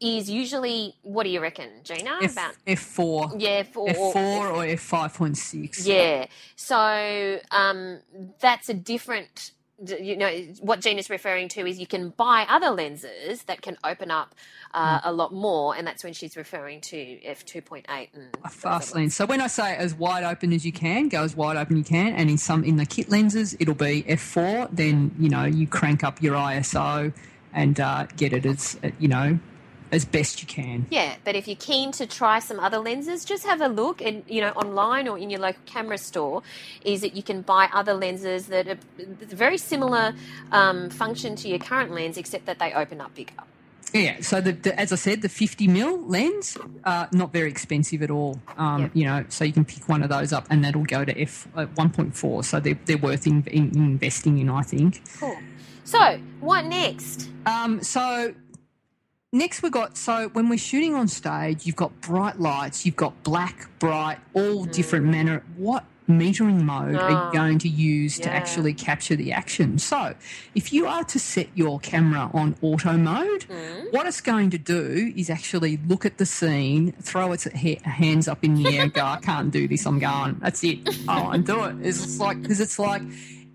[SPEAKER 1] is usually, what do you reckon, Gina?
[SPEAKER 2] F
[SPEAKER 1] About
[SPEAKER 2] F four.
[SPEAKER 1] yeah, for
[SPEAKER 2] F four or F five point six.
[SPEAKER 1] yeah. So um, that's a different. You know what Gina's referring to is you can buy other lenses that can open up uh,
[SPEAKER 2] Hmm.
[SPEAKER 1] a lot more, and that's when she's referring to f two point eight and
[SPEAKER 2] a fast lens. So when I say as wide open as you can, go as wide open you can, and in some in the kit lenses it'll be f4. Then you know you crank up your ISO and uh, get it as you know as best you can.
[SPEAKER 1] Yeah, but if you're keen to try some other lenses, just have a look and you know online or in your local camera store. Is that you can buy other lenses that are very similar um, function to your current lens, except that they open up bigger.
[SPEAKER 2] Yeah. So the, the as I said, the 50 mil lens, uh, not very expensive at all. Um,
[SPEAKER 1] Yeah.
[SPEAKER 2] You know, so you can pick one of those up, and that'll go to f uh, 1.4. So they're they're worth in, in, investing in, I think.
[SPEAKER 1] Cool. So what next?
[SPEAKER 2] Um, so next we got so when we're shooting on stage, you've got bright lights, you've got black, bright, all different manner. What metering mode are
[SPEAKER 1] Ah,
[SPEAKER 2] you going to use to
[SPEAKER 1] yeah.
[SPEAKER 2] actually capture the action? So if you are to set your camera on auto mode, what it's going to do is actually look at the scene, throw its ha- hands up in the air, and go, "I can't do this. I'm going. That's it. Oh, and do it." It's like because it's like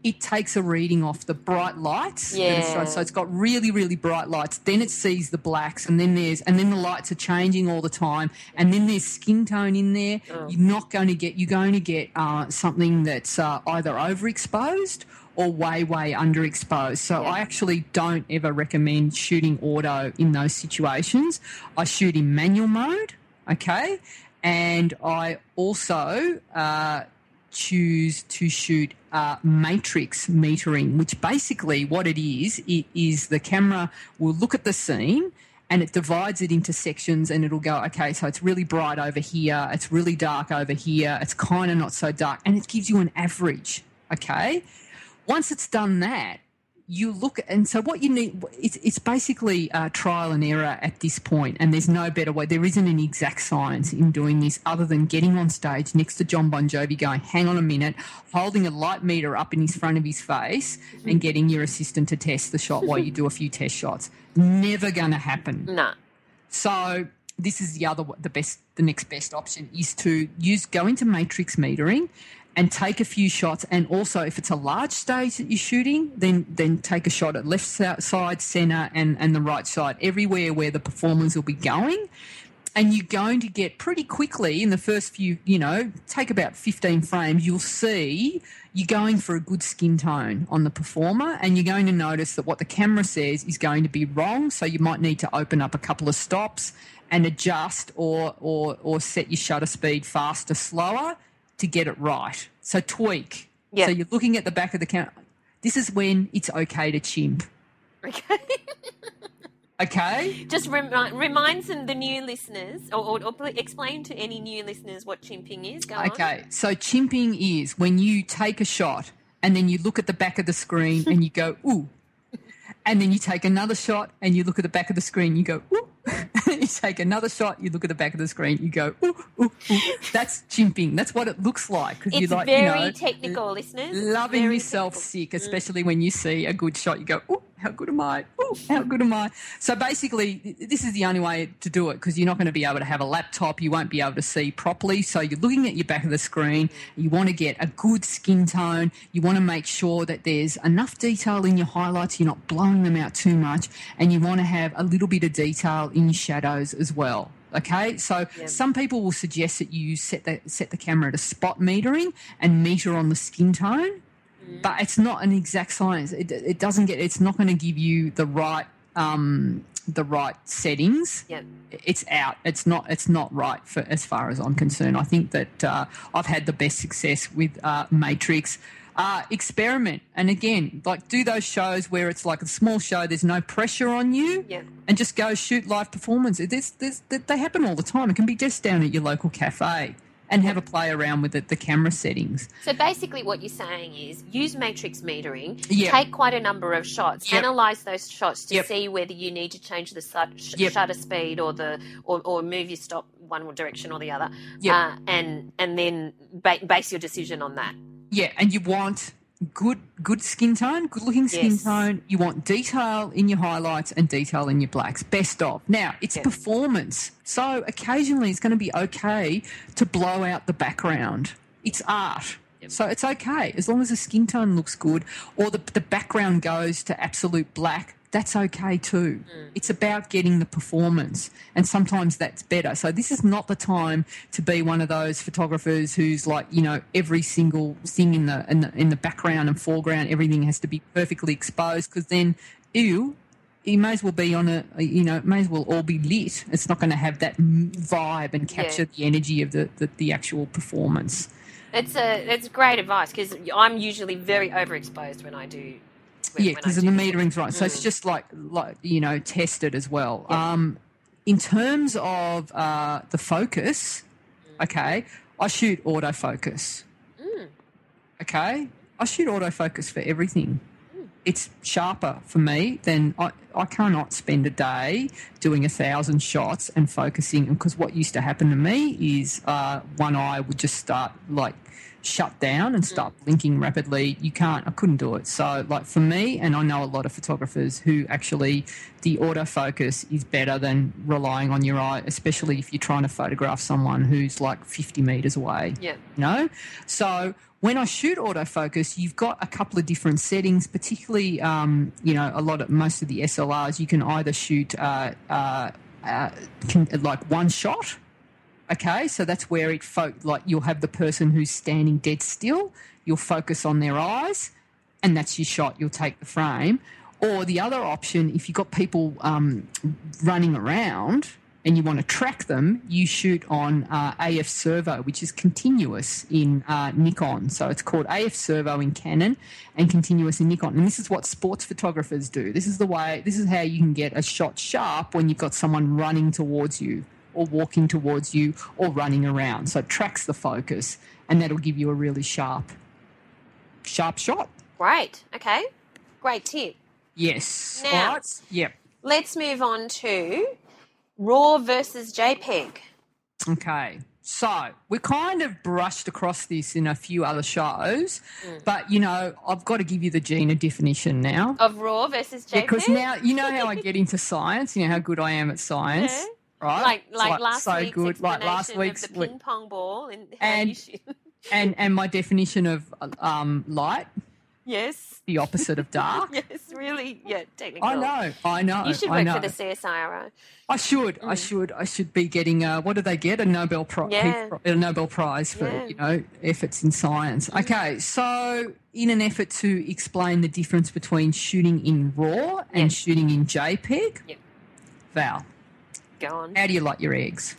[SPEAKER 2] it takes a reading off the bright lights.
[SPEAKER 1] Yeah.
[SPEAKER 2] So it's got really, really bright lights. Then it sees the blacks, and then there's and then the lights are changing all the time, and then there's skin tone in there. You're not going to get. You're going to get uh, something that's uh, either overexposed or way, way underexposed. So
[SPEAKER 1] Yeah.
[SPEAKER 2] I actually don't ever recommend shooting auto in those situations. I shoot in manual mode, okay, and I also uh, choose to shoot uh, matrix metering, which basically what it is, it is the camera will look at the scene and it divides it into sections and it'll go, okay, so it's really bright over here, it's really dark over here, it's kind of not so dark, and it gives you an average, okay? Once it's done that, you look and so what you need it's, it's basically uh, trial and error at this point and there's no better way there isn't an exact science in doing this other than getting on stage next to Jon Bon Jovi going hang on a minute holding a light meter up in his front of his face and getting your assistant to test the shot while you do a few test shots. Never going to happen.
[SPEAKER 1] Nah.
[SPEAKER 2] so this is the other the best the next best option is to use go into matrix metering and take a few shots. And also if it's a large stage that you're shooting then then take a shot at left side center and and the right side everywhere where the performers will be going. And you're going to get pretty quickly in the first few, you know, take about 15 frames, you'll see you're going for a good skin tone on the performer, and you're going to notice that what the camera says is going to be wrong. So you might need to open up a couple of stops and adjust or, or, or set your shutter speed faster, slower to get it right. So tweak.
[SPEAKER 1] Yeah.
[SPEAKER 2] So you're looking at the back of the camera. This is when it's okay to chimp.
[SPEAKER 1] Okay.
[SPEAKER 2] Okay?
[SPEAKER 1] Just remi- remind some the new listeners, or, or, or explain to any new listeners what chimping is. Go on.
[SPEAKER 2] Okay, so chimping is when you take a shot and then you look at the back of the screen and you go, ooh. And then you take another shot and you look at the back of the screen, you go, ooh. you take another shot, you look at the back of the screen, you go, ooh, ooh, ooh. That's chimping. That's what it looks like.
[SPEAKER 1] It's
[SPEAKER 2] like,
[SPEAKER 1] very
[SPEAKER 2] you know,
[SPEAKER 1] technical, listeners.
[SPEAKER 2] Loving
[SPEAKER 1] very
[SPEAKER 2] yourself
[SPEAKER 1] technical.
[SPEAKER 2] sick, mm. especially when you see a good shot. You go, oh, how good am I? Oh, how good am I? So basically, this is the only way to do it because you're not going to be able to have a laptop. You won't be able to see properly. So you're looking at your back of the screen. You want to get a good skin tone. You want to make sure that there's enough detail in your highlights. You're not blowing them out too much. And you want to have a little bit of detail in your shadows as well. Okay, so some people will suggest that you set the set the camera to spot metering and meter on the skin tone, but it's not an exact science. It, it doesn't get. It's not going to give you the right um, the right settings,
[SPEAKER 1] Yep.
[SPEAKER 2] it's out. It's not. It's not right for as far as I'm concerned. I think that uh, I've had the best success with uh, Matrix. Uh, experiment and again, like do those shows where it's like a small show. There's no pressure on you,
[SPEAKER 1] Yep.
[SPEAKER 2] and just go shoot live performance. There's, there's, they happen all the time. It can be just down at your local cafe and have a play around with the, the camera settings.
[SPEAKER 1] So basically, what you're saying is use matrix metering,
[SPEAKER 2] Yep.
[SPEAKER 1] take quite a number of shots,
[SPEAKER 2] Yep.
[SPEAKER 1] analyze those shots to
[SPEAKER 2] Yep.
[SPEAKER 1] see whether you need to change the sh- shutter speed or the or, or move your stop one direction or the other, uh, and and then ba- base your decision on that.
[SPEAKER 2] Yeah, and you want good good skin tone, good looking skin
[SPEAKER 1] Yes.
[SPEAKER 2] tone. You want detail in your highlights and detail in your blacks. Best of. Now, it's
[SPEAKER 1] Yeah.
[SPEAKER 2] performance. So occasionally it's going to be okay to blow out the background. It's art. So it's okay as long as the skin tone looks good or the, the background goes to absolute black. That's okay too. Mm. It's about getting the performance, and sometimes that's better. So, this is not the time to be one of those photographers who's like, you know, every single thing in the in the, in the background and foreground, everything has to be perfectly exposed because then, ew, you may as well be on a, you know, it may as well all be lit. It's not going to have that vibe and capture the energy of the, the, the actual performance.
[SPEAKER 1] It's a it's great advice because I'm usually very overexposed when I do.
[SPEAKER 2] Yeah, because the metering's right. So it's
[SPEAKER 1] Mm.
[SPEAKER 2] just like, like you know, tested as well.
[SPEAKER 1] Yeah.
[SPEAKER 2] Um, in terms of uh, the focus, okay, I shoot autofocus.
[SPEAKER 1] Mm.
[SPEAKER 2] Okay, I shoot autofocus for everything. It's sharper for me than I, I cannot spend a day doing a thousand shots and focusing. Because what used to happen to me is uh, one eye would just start like shut down and start blinking rapidly. You can't, I couldn't do it. So, like for me, and I know a lot of photographers who actually the autofocus is better than relying on your eye, especially if you're trying to photograph someone who's like 50 meters away
[SPEAKER 1] Yeah.
[SPEAKER 2] you know so when i shoot autofocus you've got a couple of different settings particularly um, you know a lot of most of the slrs you can either shoot uh, uh, uh, can, like one shot okay so that's where it fo- like you'll have the person who's standing dead still you'll focus on their eyes and that's your shot you'll take the frame or the other option if you've got people um, running around and you want to track them, you shoot on uh, AF Servo, which is continuous in uh, Nikon. So it's called AF Servo in Canon and continuous in Nikon. And this is what sports photographers do. This is the way, this is how you can get a shot sharp when you've got someone running towards you or walking towards you or running around. So it tracks the focus and that'll give you a really sharp, sharp shot.
[SPEAKER 1] Great. Okay. Great tip.
[SPEAKER 2] Yes.
[SPEAKER 1] Now-
[SPEAKER 2] right. Yep.
[SPEAKER 1] Let's move on to RAW versus JPEG.
[SPEAKER 2] Okay. So we kind of brushed across this in a few other shows, mm. but you know, I've got to give you the Gina definition now.
[SPEAKER 1] Of RAW versus JPEG?
[SPEAKER 2] Because now you know how I get into science, you know how good I am at science,
[SPEAKER 1] Yeah.
[SPEAKER 2] Right?
[SPEAKER 1] like
[SPEAKER 2] It's
[SPEAKER 1] like last
[SPEAKER 2] so
[SPEAKER 1] week's
[SPEAKER 2] good, like last week's
[SPEAKER 1] of the ping pong ball and
[SPEAKER 2] And- and and my definition of um, light,
[SPEAKER 1] yes.
[SPEAKER 2] the opposite of dark.
[SPEAKER 1] Yes, really. Yeah, technical.
[SPEAKER 2] I know, I know,
[SPEAKER 1] You should work for the CSIRO.
[SPEAKER 2] I should, I should, I should be getting. Uh, what do they get? A Nobel Prize,
[SPEAKER 1] Yeah.
[SPEAKER 2] a Nobel Prize for
[SPEAKER 1] Yeah.
[SPEAKER 2] you know efforts in science. Okay, so in an effort to explain the difference between shooting in RAW and
[SPEAKER 1] Yeah.
[SPEAKER 2] shooting in JPEG,
[SPEAKER 1] Yep.
[SPEAKER 2] Val,
[SPEAKER 1] Go on.
[SPEAKER 2] how do you like your eggs?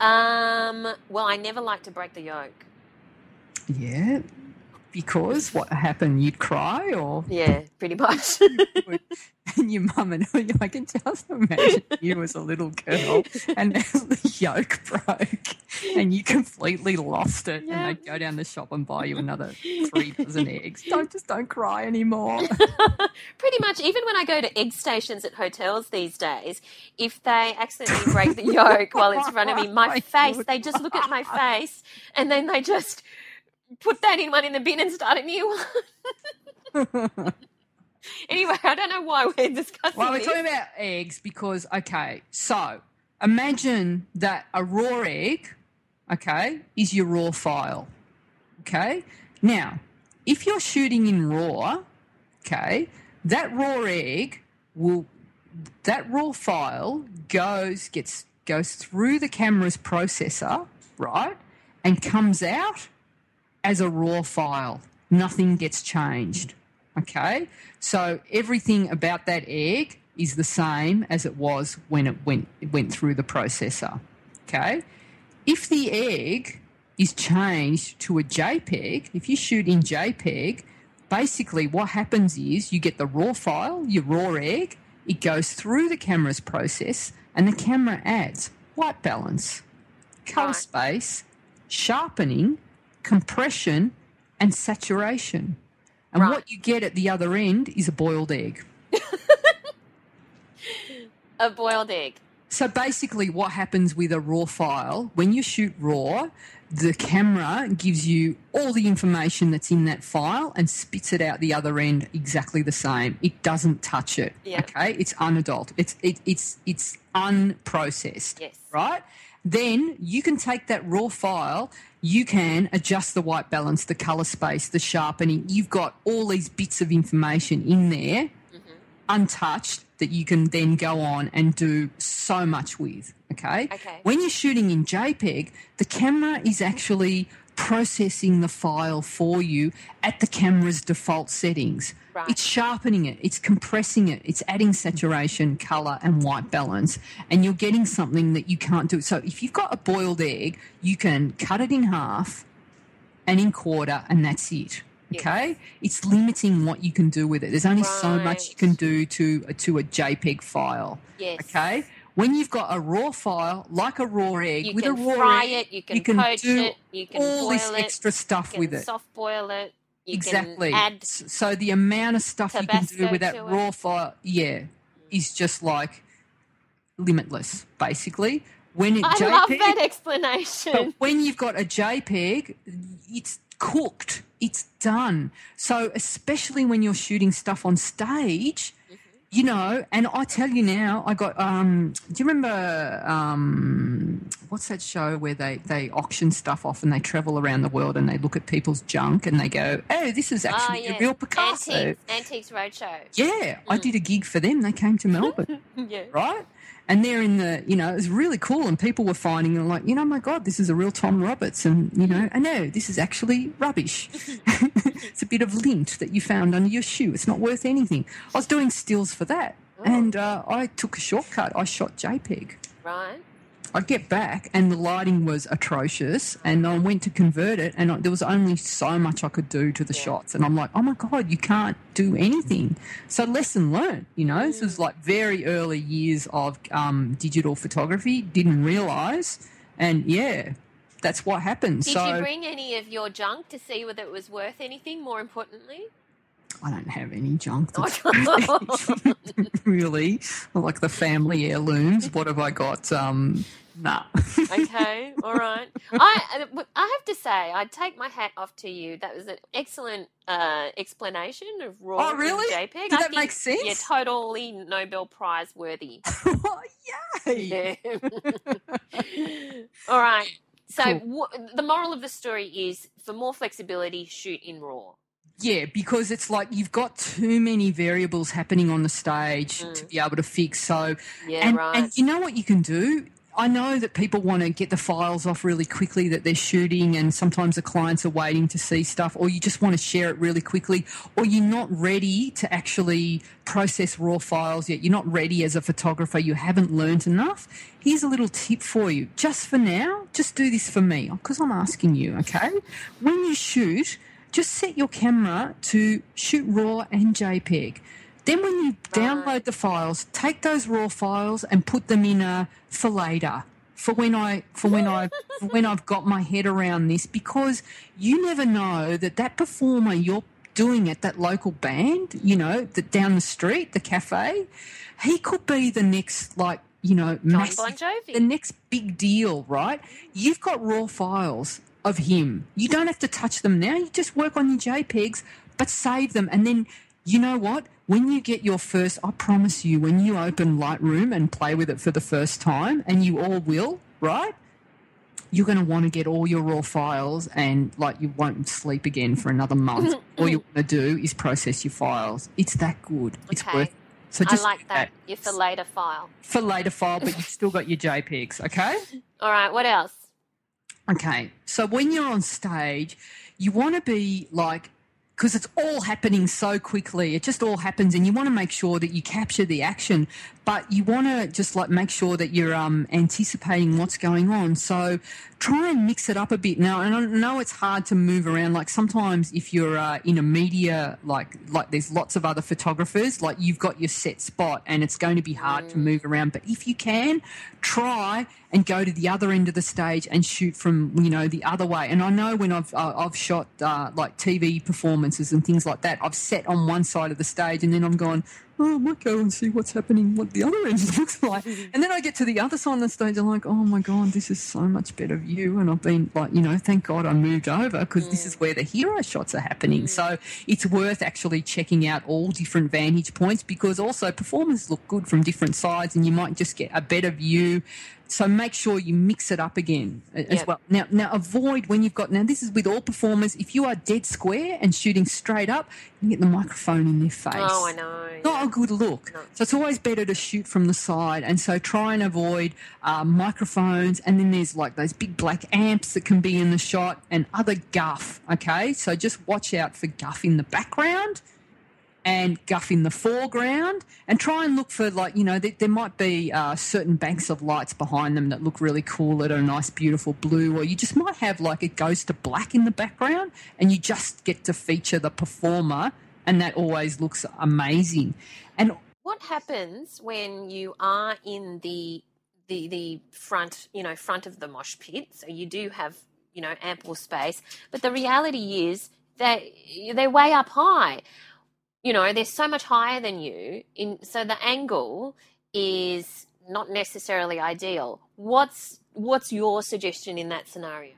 [SPEAKER 1] Um. Well, I never like to break the yolk.
[SPEAKER 2] Yeah, because what happened? You'd cry, or
[SPEAKER 1] Yeah, pretty much.
[SPEAKER 2] and your mum and I can just imagine you as a little girl, and the yolk broke, and you completely lost it,
[SPEAKER 1] Yeah.
[SPEAKER 2] and they go down the shop and buy you another three dozen eggs. Don't just don't cry anymore.
[SPEAKER 1] pretty much. Even when I go to egg stations at hotels these days, if they accidentally break the yolk while it's in front of me, my
[SPEAKER 2] My
[SPEAKER 1] face, they just look at my face and then they just put that in one in the bin and start a new one. anyway, I don't know why we're discussing
[SPEAKER 2] Well, we're
[SPEAKER 1] this.
[SPEAKER 2] talking about eggs because, okay, so imagine that a raw egg, okay, is your raw file. Okay? Now, if you're shooting in raw, okay, that raw egg will, that raw file goes, gets, goes through the camera's processor, right, and comes out as a raw file. Nothing gets changed. Okay? So everything about that egg is the same as it was when it went it went through the processor. Okay? If the egg is changed to a JPEG, if you shoot in JPEG, basically what happens is you get the raw file, your raw egg, it goes through the camera's process, and the camera adds white balance, color space, sharpening, compression, and saturation. And
[SPEAKER 1] Right.
[SPEAKER 2] what you get at the other end is a boiled egg.
[SPEAKER 1] A boiled egg.
[SPEAKER 2] So basically, what happens with a raw file, when you shoot raw, the camera gives you all the information that's in that file and spits it out the other end exactly the same. It doesn't touch it.
[SPEAKER 1] Yeah.
[SPEAKER 2] Okay, it's unadult. It's it, it's it's unprocessed.
[SPEAKER 1] Yes.
[SPEAKER 2] Right. Then you can take that raw file. You can adjust the white balance, the color space, the sharpening. You've got all these bits of information in there mm-hmm. untouched that you can then go on and do so much with. Okay?
[SPEAKER 1] Okay.
[SPEAKER 2] When you're shooting in JPEG, the camera is actually processing the file for you at the camera's default settings.
[SPEAKER 1] Right.
[SPEAKER 2] It's sharpening it, it's compressing it, it's adding saturation, color, and white balance, and you're getting something that you can't do. So if you've got a boiled egg, you can cut it in half and in quarter, and that's it.
[SPEAKER 1] Yes.
[SPEAKER 2] Okay, it's limiting what you can do with it. There's only so much you can do to to a JPEG file.
[SPEAKER 1] Yes.
[SPEAKER 2] Okay, when you've got a raw file like a raw egg
[SPEAKER 1] You
[SPEAKER 2] with
[SPEAKER 1] can
[SPEAKER 2] a raw
[SPEAKER 1] fry
[SPEAKER 2] egg,
[SPEAKER 1] it, you can, poach
[SPEAKER 2] do
[SPEAKER 1] it, you can
[SPEAKER 2] all
[SPEAKER 1] boil
[SPEAKER 2] this
[SPEAKER 1] it,
[SPEAKER 2] extra stuff
[SPEAKER 1] you
[SPEAKER 2] with
[SPEAKER 1] can
[SPEAKER 2] it.
[SPEAKER 1] soft boil it, you
[SPEAKER 2] exactly.
[SPEAKER 1] can add
[SPEAKER 2] so the amount of stuff you can do with that
[SPEAKER 1] to it.
[SPEAKER 2] raw file, yeah, is just like limitless. Basically, when it
[SPEAKER 1] I
[SPEAKER 2] JPEG,
[SPEAKER 1] love that explanation.
[SPEAKER 2] but when you've got a JPEG, it's cooked. It's done. So especially when you're shooting stuff on stage, you know, and I tell you now, I got. Um, do you remember um, what's that show where they they auction stuff off and they travel around the world and they look at people's junk and they go, "Oh, this is
[SPEAKER 1] Ah,
[SPEAKER 2] actually
[SPEAKER 1] yes.
[SPEAKER 2] a real Picasso."
[SPEAKER 1] Antiques, Antiques Roadshow.
[SPEAKER 2] Yeah, I did a gig for them. They came to Melbourne
[SPEAKER 1] yeah.
[SPEAKER 2] right? And they're in the, you know, it was really cool. And people were finding them like, you know, my God, this is a real Tom Roberts. And, you know, I know this is actually rubbish. it's a bit of lint that you found under your shoe. It's not worth anything. I was doing stills for that. And uh, I took a shortcut. I shot JPEG.
[SPEAKER 1] Right.
[SPEAKER 2] I get back and the lighting was atrocious, and I went to convert it, and I, there was only so much I could do to the shots, and I'm like, oh my god, you can't do anything. So lesson learned, you know. This was like very early years of um, digital photography. Didn't realize, and yeah, that's what happened.
[SPEAKER 1] Did
[SPEAKER 2] so
[SPEAKER 1] you bring any of your junk to see whether it was worth anything? More importantly,
[SPEAKER 2] I don't have any junk. Really, like the family heirlooms. What have I got? Um, nah.
[SPEAKER 1] okay, all right. I I have to say, I take my hat off to you. That was an excellent uh, explanation of raw
[SPEAKER 2] Oh, really?
[SPEAKER 1] JPEG.
[SPEAKER 2] Did
[SPEAKER 1] I
[SPEAKER 2] that make sense?
[SPEAKER 1] Yeah, totally Nobel Prize worthy.
[SPEAKER 2] oh, yay!
[SPEAKER 1] Yeah. all right. So
[SPEAKER 2] Cool.
[SPEAKER 1] the moral of the story is, for more flexibility, shoot in raw.
[SPEAKER 2] Yeah, because it's like you've got too many variables happening on the stage
[SPEAKER 1] Mm.
[SPEAKER 2] to be able to fix. So,
[SPEAKER 1] Yeah,
[SPEAKER 2] and,
[SPEAKER 1] right.
[SPEAKER 2] and you know what you can do? I know that people want to get the files off really quickly that they're shooting, and sometimes the clients are waiting to see stuff, or you just want to share it really quickly, or you're not ready to actually process raw files yet. You're not ready as a photographer, you haven't learned enough. Here's a little tip for you. Just for now, just do this for me, because I'm asking you, okay? When you shoot, just set your camera to shoot raw and JPEG. Then, when you download the files, take those raw files and put them in a for later. For when I for when I for when I've got my head around this, because you never know that that performer you're doing at that local band, you know, that down the street, the cafe, he could be the next like you know massive
[SPEAKER 1] Bon Jovi.
[SPEAKER 2] the next big deal, right? You've got raw files of him. You don't have to touch them now. You just work on your JPEGs, but save them. And then, you know what? When you get your first, I promise you, when you open Lightroom and play with it for the first time, and you all will, right? You're going to want to get all your raw files, and like you won't sleep again for another month. all you want to do is process your files. It's that good. It's
[SPEAKER 1] Okay.
[SPEAKER 2] worth. So
[SPEAKER 1] I
[SPEAKER 2] just
[SPEAKER 1] like
[SPEAKER 2] do
[SPEAKER 1] that. Your for later file.
[SPEAKER 2] for later file, but you've still got your JPEGs. Okay.
[SPEAKER 1] All right. What else?
[SPEAKER 2] Okay, so when you're on stage, you want to be like because it's all happening so quickly. It just all happens, and you want to make sure that you capture the action, but you want to just like make sure that you're um, anticipating what's going on. So try and mix it up a bit. Now, and I know it's hard to move around. Like sometimes if you're uh, in a media, like like there's lots of other photographers, like you've got your set spot, and it's going to be hard mm. to move around. But if you can, try and go to the other end of the stage and shoot from you know the other way. And I know when I've uh, I've shot uh, like TV performances and things like that, I've sat on one side of the stage and then I'm going, oh, I might go and see what's happening, what the other end looks like. and then I get to the other side of the stage, I'm like, oh my god, this is so much better view. And I've been like, you know, thank God I moved over because mm. this is where the hero shots are happening. Mm. So it's worth actually checking out all different vantage points because also performers look good from different sides, and you might just get a better view so make sure you mix it up again as yep. well. Now, now avoid when you've got now. This is with all performers. If you are dead square and shooting straight up, you get the microphone in their face.
[SPEAKER 1] Oh, I know.
[SPEAKER 2] Not yeah. a good look. No. So it's always better to shoot from the side. And so try and avoid uh, microphones. And then there's like those big black amps that can be in the shot and other guff. Okay, so just watch out for guff in the background and guff in the foreground and try and look for like you know there, there might be uh, certain banks of lights behind them that look really cool that are a nice beautiful blue or you just might have like a ghost of black in the background and you just get to feature the performer and that always looks amazing. And
[SPEAKER 1] what happens when you are in the the the front you know front of the mosh pit? So you do have you know ample space but the reality is that they're way up high you know, they're so much higher than you. In so the angle is not necessarily ideal. What's what's your suggestion in that scenario?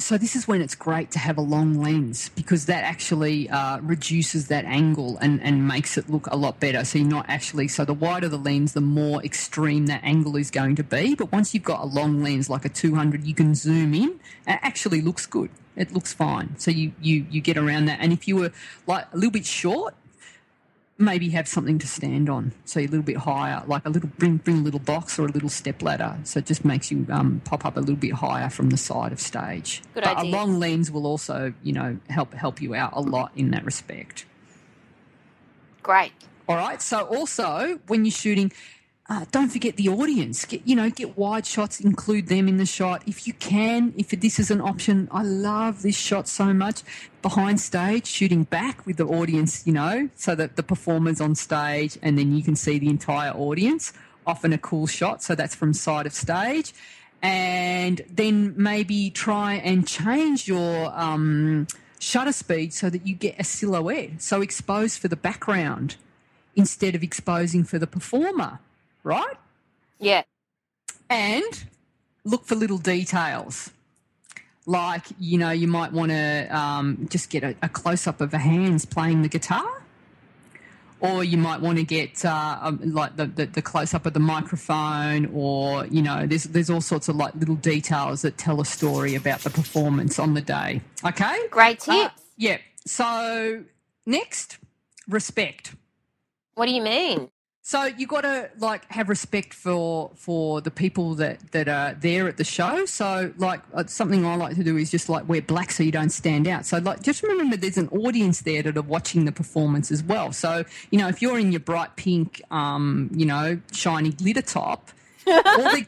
[SPEAKER 2] So this is when it's great to have a long lens because that actually uh, reduces that angle and, and makes it look a lot better. So you're not actually so the wider the lens, the more extreme that angle is going to be. But once you've got a long lens like a 200, you can zoom in. It actually looks good. It looks fine. So you you you get around that. And if you were like a little bit short, maybe have something to stand on, so you're a little bit higher, like a little bring bring a little box or a little step ladder, so it just makes you um, pop up a little bit higher from the side of stage.
[SPEAKER 1] Good but
[SPEAKER 2] idea. A long lens will also, you know, help help you out a lot in that respect.
[SPEAKER 1] Great.
[SPEAKER 2] All right. So also when you're shooting, uh, don't forget the audience. Get you know, get wide shots, include them in the shot if you can. If this is an option, I love this shot so much. Behind stage, shooting back with the audience, you know, so that the performers on stage, and then you can see the entire audience. Often a cool shot, so that's from side of stage, and then maybe try and change your um, shutter speed so that you get a silhouette, so expose for the background instead of exposing for the performer right?
[SPEAKER 1] Yeah.
[SPEAKER 2] And look for little details. Like, you know, you might want to um, just get a, a close up of the hands playing the guitar. Or you might want to get uh, um, like the, the, the close up of the microphone, or you know, there's there's all sorts of like little details that tell a story about the performance on the day. Okay,
[SPEAKER 1] great tips. Uh,
[SPEAKER 2] yeah. So next, respect.
[SPEAKER 1] What do you mean?
[SPEAKER 2] So you got to like have respect for for the people that that are there at the show. So like uh, something I like to do is just like wear black so you don't stand out. So like just remember there's an audience there that are watching the performance as well. So you know if you're in your bright pink, um, you know, shiny glitter top, all they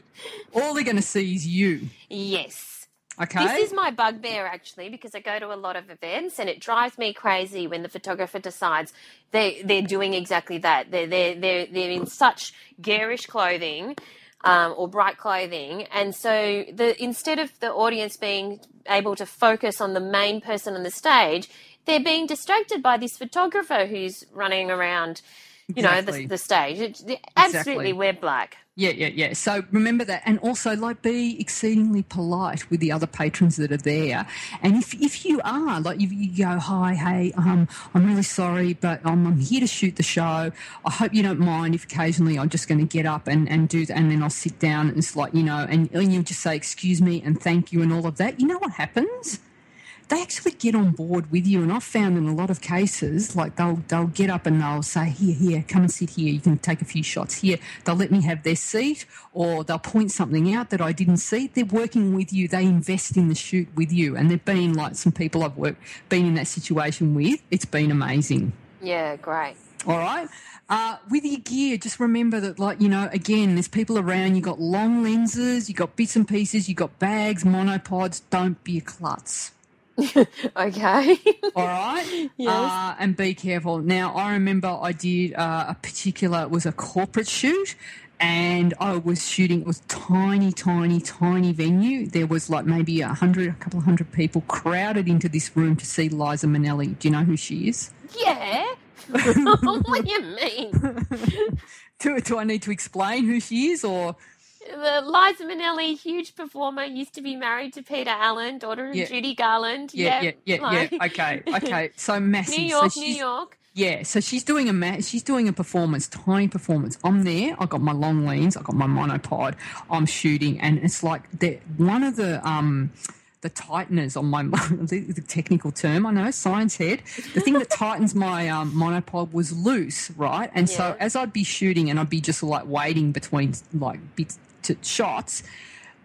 [SPEAKER 2] all they're going to see is you.
[SPEAKER 1] Yes.
[SPEAKER 2] Okay.
[SPEAKER 1] This is my bugbear actually because I go to a lot of events and it drives me crazy when the photographer decides they they're doing exactly that. They're they're they're, they're in such garish clothing. Um, or bright clothing, and so the instead of the audience being able to focus on the main person on the stage, they're being distracted by this photographer who's running around, you exactly. know, the, the stage. It, absolutely, exactly. we're black.
[SPEAKER 2] Yeah, yeah, yeah. So remember that, and also like be exceedingly polite with the other patrons that are there. And if if you are like if you go, hi, hey, um, I'm really sorry, but um, I'm here to shoot the show. I hope you don't mind if occasionally I'm just going to get up and and do that, and then I'll sit down and it's like you know, and, and you just say excuse me and thank you and all of that. You know what happens? They actually get on board with you. And I've found in a lot of cases, like they'll they'll get up and they'll say, "Here, here, come and sit here. You can take a few shots here." They'll let me have their seat, or they'll point something out that I didn't see. They're working with you. They invest in the shoot with you, and they've been like some people I've worked been in that situation with. It's been amazing.
[SPEAKER 1] Yeah, great.
[SPEAKER 2] All right. Uh, with your gear, just remember that, like, you know, again, there's people around. You've got long lenses, you've got bits and pieces, you've got bags, monopods. Don't be a klutz.
[SPEAKER 1] okay.
[SPEAKER 2] All right.
[SPEAKER 1] Yes.
[SPEAKER 2] Uh, and be careful. Now, I remember I did uh, a particular, it was a corporate shoot. And I was shooting. It was tiny, tiny, tiny venue. There was like maybe a hundred, a couple of hundred people crowded into this room to see Liza Minnelli. Do you know who she is?
[SPEAKER 1] yeah. what do you mean?
[SPEAKER 2] Do, do I need to explain who she is, or
[SPEAKER 1] The Liza Minnelli, huge performer, used to be married to Peter Allen, daughter of
[SPEAKER 2] Yeah.
[SPEAKER 1] Judy Garland.
[SPEAKER 2] yeah, yeah, yeah,
[SPEAKER 1] like-
[SPEAKER 2] yeah. Okay, okay. So massive.
[SPEAKER 1] New York,
[SPEAKER 2] she's,
[SPEAKER 1] New York.
[SPEAKER 2] Yeah, so she's doing a ma- she's doing a performance, tiny performance. I'm there. I got my long lens. I got my monopod. I'm shooting, and it's like the one of the um the tighteners on my the, the technical term. I know science head. The thing that tightens my um, monopod was loose, right? And so as I'd be shooting, and I'd be just like waiting between like bits to shots,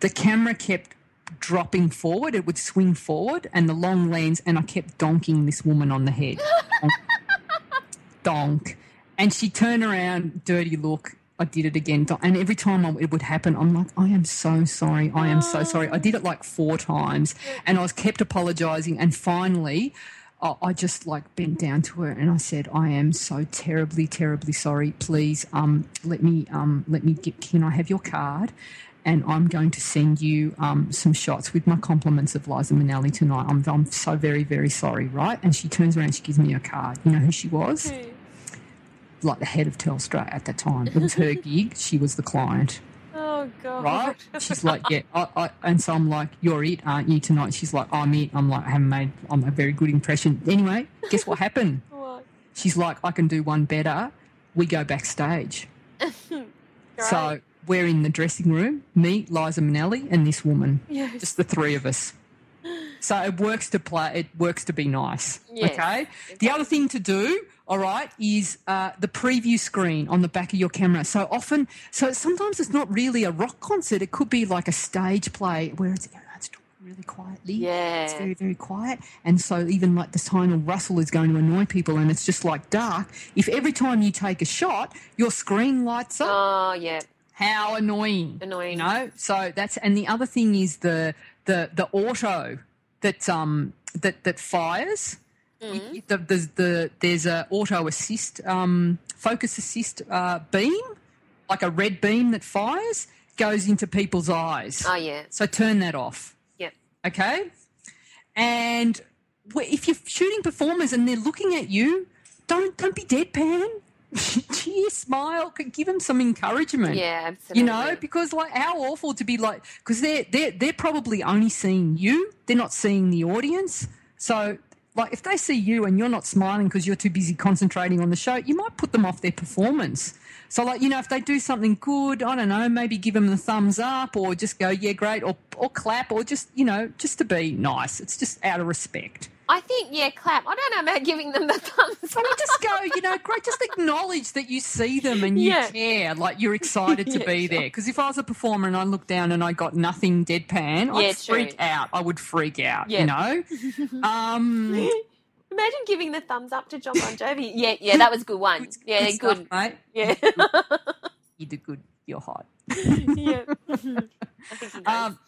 [SPEAKER 2] the camera kept dropping forward. It would swing forward, and the long lens, and I kept donking this woman on the head. Donk. And she turned around, dirty look. I did it again. And every time it would happen, I'm like, I am so sorry. I am so oh. sorry. I did it like four times, and I was kept apologizing. And finally, I I just like bent down to her and I said, "I am so terribly, terribly sorry. Please, um, let me, um, let me get. Can I have your card?" And I'm going to send you um, some shots with my compliments of Liza Minnelli tonight. I'm, I'm so very, very sorry, right? And she turns around, she gives me a card. You know who she was? Like the head of Telstra at the time. It was her gig. She was the client
[SPEAKER 1] Oh, God.
[SPEAKER 2] right? She's like, yeah, I, I, and so I'm like, you're it, aren't you tonight? She's like, I'm it. I'm like, I haven't made, I'm a very good impression. Anyway, guess what happened?
[SPEAKER 1] What?
[SPEAKER 2] She's like, I can do one better. We go backstage. So we're in the dressing room, me, Liza Minnelli, and this woman,
[SPEAKER 1] Yes.
[SPEAKER 2] just the three of us. So it works to play. It works to be nice.
[SPEAKER 1] Yes,
[SPEAKER 2] okay. The other thing to do, all right, is uh, the preview screen on the back of your camera. So often, so sometimes it's not really a rock concert. It could be like a stage play where it's, it's really quietly.
[SPEAKER 1] Yeah.
[SPEAKER 2] It's very, very quiet. And so even like the tonal rustle is going to annoy people and it's just like dark. If every time you take a shot, your screen lights up,
[SPEAKER 1] Oh, yeah.
[SPEAKER 2] how annoying.
[SPEAKER 1] Annoying.
[SPEAKER 2] You know? So that's and the other thing is the the the auto that um that that fires.
[SPEAKER 1] Mm-hmm.
[SPEAKER 2] The, the, the, there's a auto assist um, focus assist uh, beam, like a red beam that fires, goes into people's eyes.
[SPEAKER 1] Oh, yeah.
[SPEAKER 2] So turn that off.
[SPEAKER 1] Yep.
[SPEAKER 2] Okay. And if you're shooting performers and they're looking at you, don't don't be deadpan. Cheer, smile, give them some encouragement.
[SPEAKER 1] Yeah, absolutely.
[SPEAKER 2] You know, because like how awful to be like because they're they're they're probably only seeing you. They're not seeing the audience. So like if they see you and you're not smiling because you're too busy concentrating on the show, you might put them off their performance. So like you know, if they do something good, I don't know, maybe give them the thumbs up or just go yeah great or or clap or just you know just to be nice. It's just out of respect.
[SPEAKER 1] I think, yeah, clap. I don't know about giving them the thumbs
[SPEAKER 2] I we just go, you know, great. Just acknowledge that you see them and you
[SPEAKER 1] Yeah.
[SPEAKER 2] care, like you're excited to
[SPEAKER 1] Yeah,
[SPEAKER 2] be
[SPEAKER 1] sure.
[SPEAKER 2] there. Because if I was a performer and I looked down and I got nothing deadpan,
[SPEAKER 1] Yeah,
[SPEAKER 2] I'd freak
[SPEAKER 1] true.
[SPEAKER 2] out. I would freak out. You know. Um,
[SPEAKER 1] Imagine giving the thumbs up to Jon Bon Jovi. Yeah, yeah, that was a good one. Yeah,
[SPEAKER 2] stuff,
[SPEAKER 1] good.
[SPEAKER 2] mate.
[SPEAKER 1] Yeah.
[SPEAKER 2] You did good. You're hot.
[SPEAKER 1] yeah. I think he knows.
[SPEAKER 2] Um,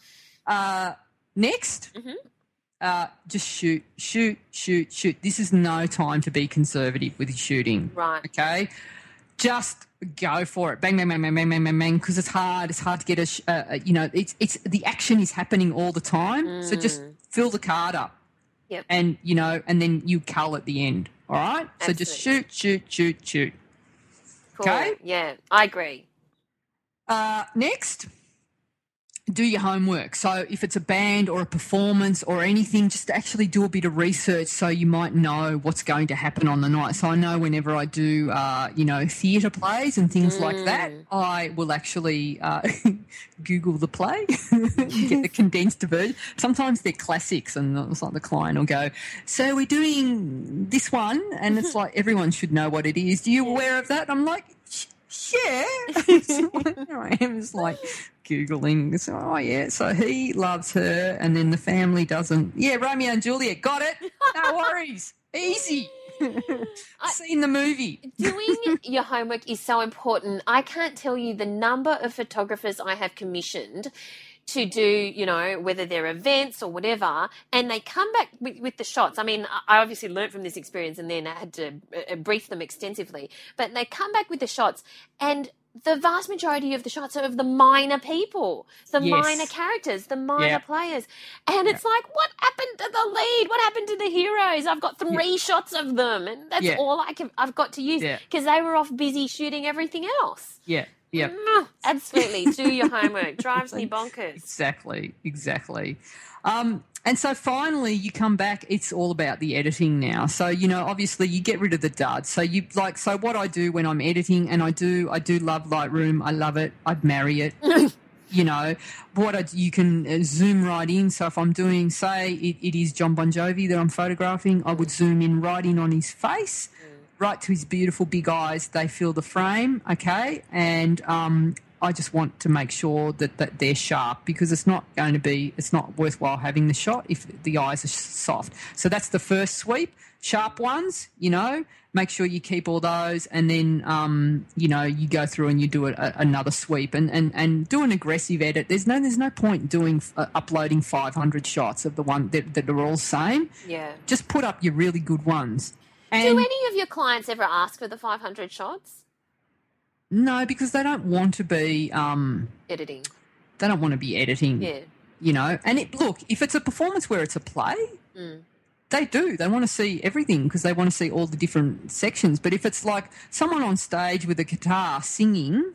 [SPEAKER 2] uh, next,
[SPEAKER 1] Mhm.
[SPEAKER 2] Uh, just shoot, shoot, shoot, shoot. This is no time to be conservative with your shooting.
[SPEAKER 1] right.
[SPEAKER 2] Okay, just go for it. Bang, bang, bang, bang, bang, bang, bang, bang. Because it's hard. It's hard to get a. Sh- uh, uh, you know, it's it's the action is happening all the time. So just fill the card up.
[SPEAKER 1] Yep.
[SPEAKER 2] And you know, and then you cull at the end. All right. So just
[SPEAKER 1] Absolutely.
[SPEAKER 2] shoot, shoot, shoot, shoot.
[SPEAKER 1] Cool.
[SPEAKER 2] Okay.
[SPEAKER 1] Yeah, I agree.
[SPEAKER 2] Uh, next, do your homework. So if it's a band or a performance or anything, just actually do a bit of research so you might know what's going to happen on the night. So I know whenever I do, uh, you know, theatre plays and things mm. like that, I will actually uh, Google the play, get the condensed version. Sometimes they're classics, and it's like the client will go, "So we're doing this one," and it's like everyone should know what it is. Do you aware of that? I'm like, yeah. I am just like Googling. So, oh, yeah. So he loves her, and then the family doesn't. Yeah, Romeo and Juliet. Got it. No worries. Easy. I, seen the movie.
[SPEAKER 1] Doing your homework is so important. I can't tell you the number of photographers I have commissioned to do, you know, whether they're events or whatever, and they come back with, with the shots. I mean, I obviously learned from this experience and then I had to uh, brief them extensively, but they come back with the shots and the vast majority of the shots are of the minor people, the yes. minor characters, the minor yeah. players. And yeah. it's like, what happened to the lead? What happened to the heroes? I've got three yeah. shots of them, and that's all I can, I've got to use because they were off busy shooting everything else.
[SPEAKER 2] Yeah. Yeah.
[SPEAKER 1] Mm, absolutely. Do your homework. Drives me bonkers.
[SPEAKER 2] Exactly. Exactly. Um, and so finally, you come back. It's all about the editing now. So you know, obviously, you get rid of the dud. So you like. So what I do when I'm editing, and I do, I do love Lightroom. I love it. I'd marry it. you know, what I, you can uh, zoom right in. So if I'm doing, say, it, it is Jon Bon Jovi that I'm photographing, I would zoom in right in on his face right to his beautiful big eyes. They fill the frame, okay, and um, I just want to make sure that, that they're sharp because it's not going to be, it's not worthwhile having the shot if the eyes are soft. So that's the first sweep. Sharp ones, you know, make sure you keep all those, and then um, you know you go through and you do a, a, another sweep and, and, and do an aggressive edit. There's no there's no point doing uh, uploading 500 shots of the one that, that are all same.
[SPEAKER 1] Yeah,
[SPEAKER 2] just put up your really good ones
[SPEAKER 1] and Do any of your clients ever ask for the 500 shots?
[SPEAKER 2] No, because they don't want to be um,
[SPEAKER 1] editing.
[SPEAKER 2] They don't want to be editing.
[SPEAKER 1] Yeah.
[SPEAKER 2] You know, and it look if it's a performance where it's a play, mm. they do. They want to see everything because they want to see all the different sections. But if it's like someone on stage with a guitar singing,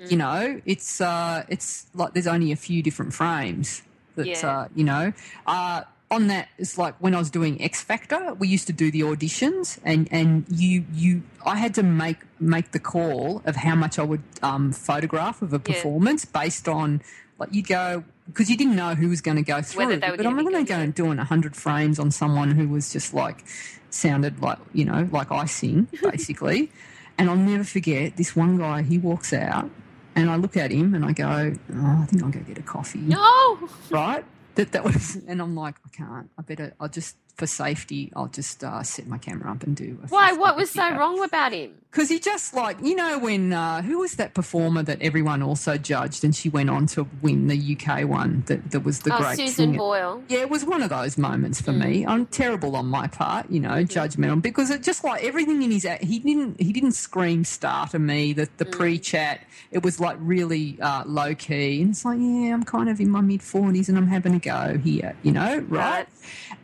[SPEAKER 2] mm. you know, it's uh, it's like there's only a few different frames. That yeah. uh, you know. Uh, on that, it's like when I was doing X Factor, we used to do the auditions, and, and you you I had to make make the call of how much I would um, photograph of a performance yeah. based on like you'd go because you didn't know who was going to go through. But I'm not going to go and doing hundred frames on someone who was just like sounded like you know like I sing basically. and I'll never forget this one guy. He walks out, and I look at him and I go, oh, I think I'll go get a coffee.
[SPEAKER 1] No,
[SPEAKER 2] right that that was, and I'm like, I can't. I better. I'll just for safety, I'll just uh, set my camera up and do.
[SPEAKER 1] Why? What was so wrong about him?
[SPEAKER 2] Because he just like you know when uh, who was that performer that everyone also judged and she went on to win the UK one that, that was the
[SPEAKER 1] oh,
[SPEAKER 2] great
[SPEAKER 1] Susan
[SPEAKER 2] singer.
[SPEAKER 1] Boyle.
[SPEAKER 2] Yeah, it was one of those moments for mm. me. I'm terrible on my part, you know, mm-hmm. judgmental because it just like everything in his he didn't he didn't scream star to me. The the mm. pre chat it was like really uh, low key and it's like yeah I'm kind of in my mid forties and I'm having a go here, you know, right? right.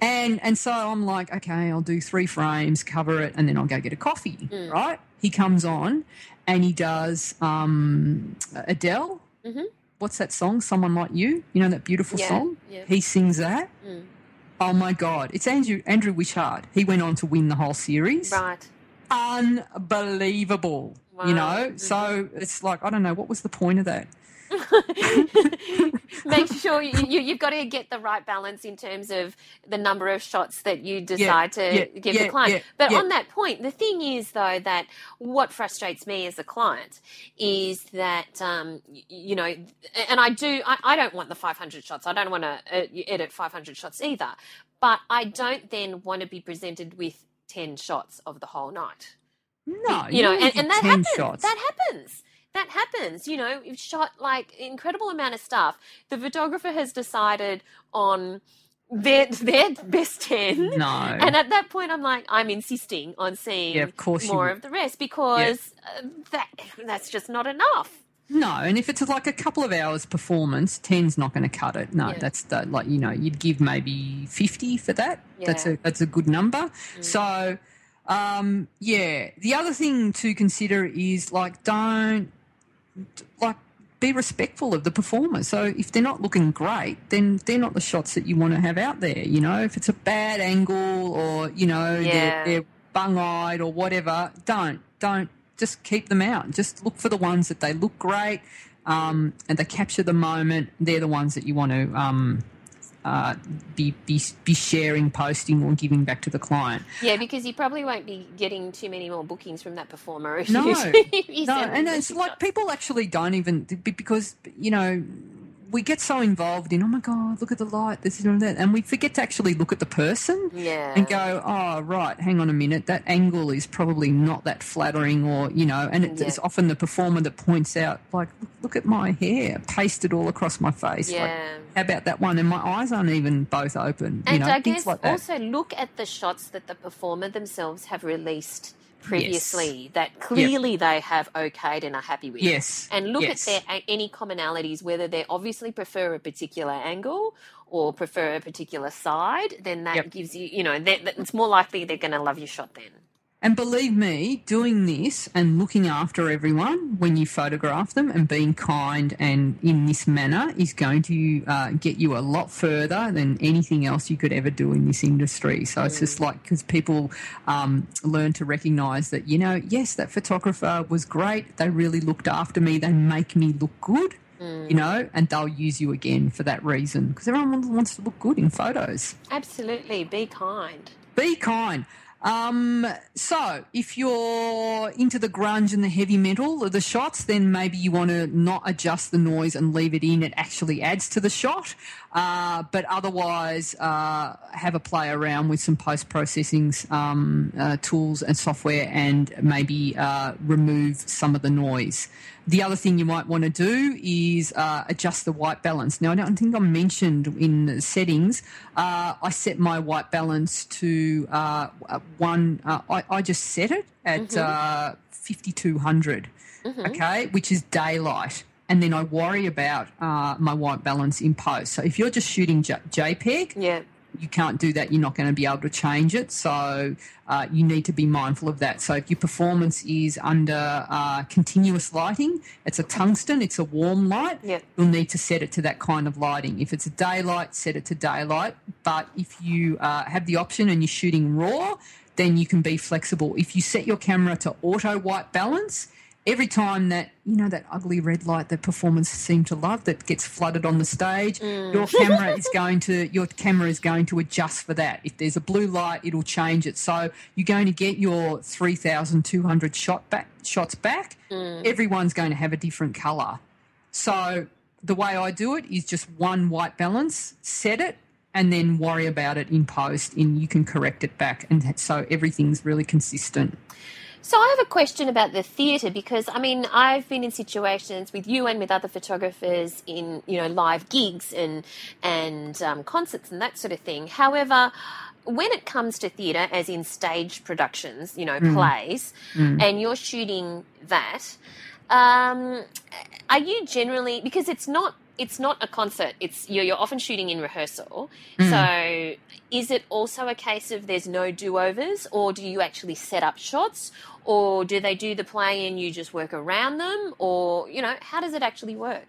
[SPEAKER 2] And and so I'm like, okay, I'll do three frames, cover it, and then I'll go get a coffee, mm. right? He comes on and he does um, Adele. Mm-hmm. What's that song? Someone Like You. You know that beautiful
[SPEAKER 1] yeah,
[SPEAKER 2] song?
[SPEAKER 1] Yeah.
[SPEAKER 2] He sings that. Mm. Oh my God. It's Andrew, Andrew Wishart. He went on to win the whole series.
[SPEAKER 1] Right.
[SPEAKER 2] Unbelievable. Wow. You know? Mm-hmm. So it's like, I don't know, what was the point of that?
[SPEAKER 1] Make sure you, you, have got to get the right balance in terms of the number of shots that you decide yeah, to yeah, give yeah, the client. but on that point, the thing is, though, that what frustrates me as a client is that, um, you know, and I do, I, I, don't want the 500 shots. I don't want to uh, edit 500 shots either. But I don't then want to be presented with 10 shots of the whole night.
[SPEAKER 2] No,
[SPEAKER 1] you, you know, and, and that happens.
[SPEAKER 2] Shots.
[SPEAKER 1] That happens that happens. You know, you've shot like incredible amount of stuff. The photographer has decided on their their best ten.
[SPEAKER 2] No.
[SPEAKER 1] And at that point, I'm like, I'm insisting on seeing
[SPEAKER 2] yeah, of course
[SPEAKER 1] more of the rest because yeah. uh, that that's just not enough.
[SPEAKER 2] No, and if it's like a couple of hours performance, ten's not going to cut it. No, yeah. that's the, like you know you'd give maybe fifty for that. Yeah. That's a that's a good number. Mm. So, um, yeah. The other thing to consider is like don't like be respectful of the performer. So if they're not looking great, then they're not the shots that you want to have out there. You know, if it's a bad angle or you know
[SPEAKER 1] Yeah.
[SPEAKER 2] they're, they're bung-eyed or whatever, don't don't just keep them out. Just look for the ones that they look great um, and they capture the moment. They're the ones that you want to. Um, uh, be, be be sharing, posting, or giving back to the client.
[SPEAKER 1] Yeah, because you probably won't be getting too many more bookings from that performer if
[SPEAKER 2] No,
[SPEAKER 1] you, if you
[SPEAKER 2] no, and it's like
[SPEAKER 1] shots.
[SPEAKER 2] people actually don't even because you know we get so involved in oh my god, look at the light, this and that, and we forget to actually look at the person
[SPEAKER 1] Yeah.
[SPEAKER 2] and go, oh right, hang on a minute, that angle is probably not that flattering, or you know, and it,
[SPEAKER 1] Yeah.
[SPEAKER 2] it's often the performer that points out like, look, at my hair pasted all across my face. Like,
[SPEAKER 1] Yeah.
[SPEAKER 2] how about that one? And my eyes aren't even both open.
[SPEAKER 1] And
[SPEAKER 2] you know,
[SPEAKER 1] I guess
[SPEAKER 2] like
[SPEAKER 1] also look at the shots that the performer themselves have released previously that clearly they have okayed and are happy with.
[SPEAKER 2] Yes.
[SPEAKER 1] And look
[SPEAKER 2] Yes.
[SPEAKER 1] at their any commonalities, whether they obviously prefer a particular angle or prefer a particular side, then that
[SPEAKER 2] Yep.
[SPEAKER 1] gives you, you know, it's more likely they're going to love your shot then.
[SPEAKER 2] And believe me, doing this and looking after everyone when you photograph them and being kind and in this manner is going to uh, get you a lot further than anything else you could ever do in this industry. So it's just like because people um, learn to recognize that, you know, yes, that photographer was great. They really looked after me. They make me look good. You know, and they'll use you again for that reason because everyone wants to look good in photos
[SPEAKER 1] Absolutely. Be kind.
[SPEAKER 2] be kind. Um, so, if you're into the grunge and the heavy metal of the shots, then maybe you want to not adjust the noise and leave it in. It actually adds to the shot. Uh, but otherwise, uh, have a play around with some post processing um, uh, tools and software and maybe uh, remove some of the noise. The other thing you might want to do is uh, adjust the white balance. Now, I don't think I mentioned in the settings, uh, I set my white balance to uh, one, uh, I, I just set it at uh, 5200, okay, which is daylight. And then I worry about uh, my white balance in post. So if you're just shooting J- JPEG,
[SPEAKER 1] Yeah.
[SPEAKER 2] you can't do that. You're not going to be able to change it. So uh, you need to be mindful of that. So if your performance is under uh, continuous lighting, it's a tungsten, it's a warm light,
[SPEAKER 1] Yeah.
[SPEAKER 2] you'll need to set it to that kind of lighting. If it's a daylight, set it to daylight. But if you uh, have the option and you're shooting raw, then you can be flexible. If you set your camera to auto white balance, every time that you know that ugly red light that performers seem to love that gets flooded on the stage mm. your camera is going to your camera is going to adjust for that. If there's a blue light it'll change it. So you're going to get your 3200 shot back shots back. Mm. Everyone's going to have a different color so the way I do it is just one white balance, set it, and then worry about it in post. And you can correct it back, and so everything's really consistent.
[SPEAKER 1] So I have a question about the theatre because I mean I've been in situations with you and with other photographers in you know live gigs and and um, concerts and that sort of thing. However, when it comes to theatre, as in stage productions, you know plays, and you're shooting that, um, are you generally because it's not it's not a concert. It's you're, you're often shooting in rehearsal. Mm. So is it also a case of there's no do overs, or do you actually set up shots, or do they do the play and you just work around them, or you know how does it actually work?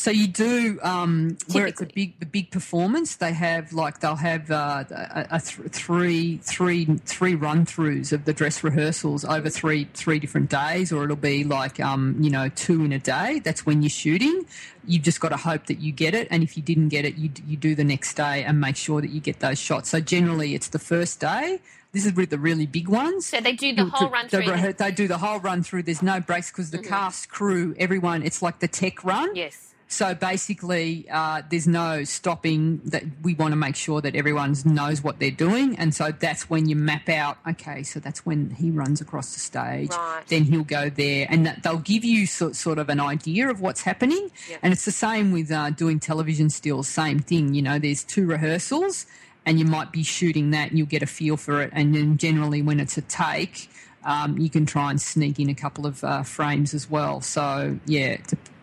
[SPEAKER 2] So you do um, where it's a big, the big performance. They have like they'll have uh, a, a th- three, three, three run throughs of the dress rehearsals over three, three different days, or it'll be like um, you know two in a day. That's when you're shooting. You've just got to hope that you get it, and if you didn't get it, you d- you do the next day and make sure that you get those shots. So generally, it's the first day. This is with the really big ones.
[SPEAKER 1] So they do the whole run through.
[SPEAKER 2] rehe- they do the whole run through. There's no breaks because the cast, crew, everyone. It's like the tech run.
[SPEAKER 1] Yes.
[SPEAKER 2] So basically, uh, there's no stopping. That we want to make sure that everyone knows what they're doing, and so that's when you map out. Okay, so that's when he runs across the stage.
[SPEAKER 1] Right.
[SPEAKER 2] Then he'll go there, and that, they'll give you sort, sort of an idea of what's happening.
[SPEAKER 1] Yep.
[SPEAKER 2] And it's the same with uh, doing television stills. Same thing. You know, there's two rehearsals, and you might be shooting that, and you'll get a feel for it. And then generally, when it's a take. Um, you can try and sneak in a couple of uh, frames as well. So yeah,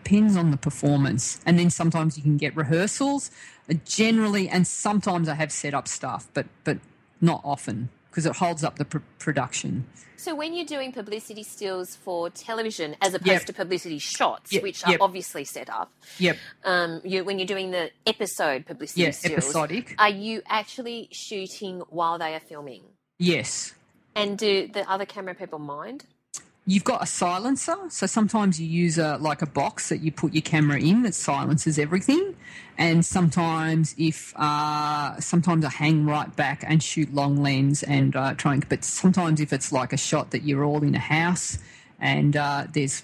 [SPEAKER 2] depends on the performance. And then sometimes you can get rehearsals. Uh, generally, and sometimes I have set up stuff, but but not often. because it holds up the pr- production.
[SPEAKER 1] So when you're doing publicity stills for television, as opposed
[SPEAKER 2] Yep.
[SPEAKER 1] to publicity shots,
[SPEAKER 2] Yep,
[SPEAKER 1] which are
[SPEAKER 2] yep.
[SPEAKER 1] obviously set up,
[SPEAKER 2] Yep.
[SPEAKER 1] um, you, when you're doing the episode publicity
[SPEAKER 2] Yeah,
[SPEAKER 1] stills,
[SPEAKER 2] episodic.
[SPEAKER 1] are you actually shooting while they are filming?
[SPEAKER 2] Yes.
[SPEAKER 1] And do the other camera people mind?
[SPEAKER 2] You've got a silencer, so sometimes you use a like a box that you put your camera in that silences everything, and sometimes if uh, sometimes I hang right back and shoot long lens and uh, try and. But sometimes if it's like a shot that you're all in a house and uh, there's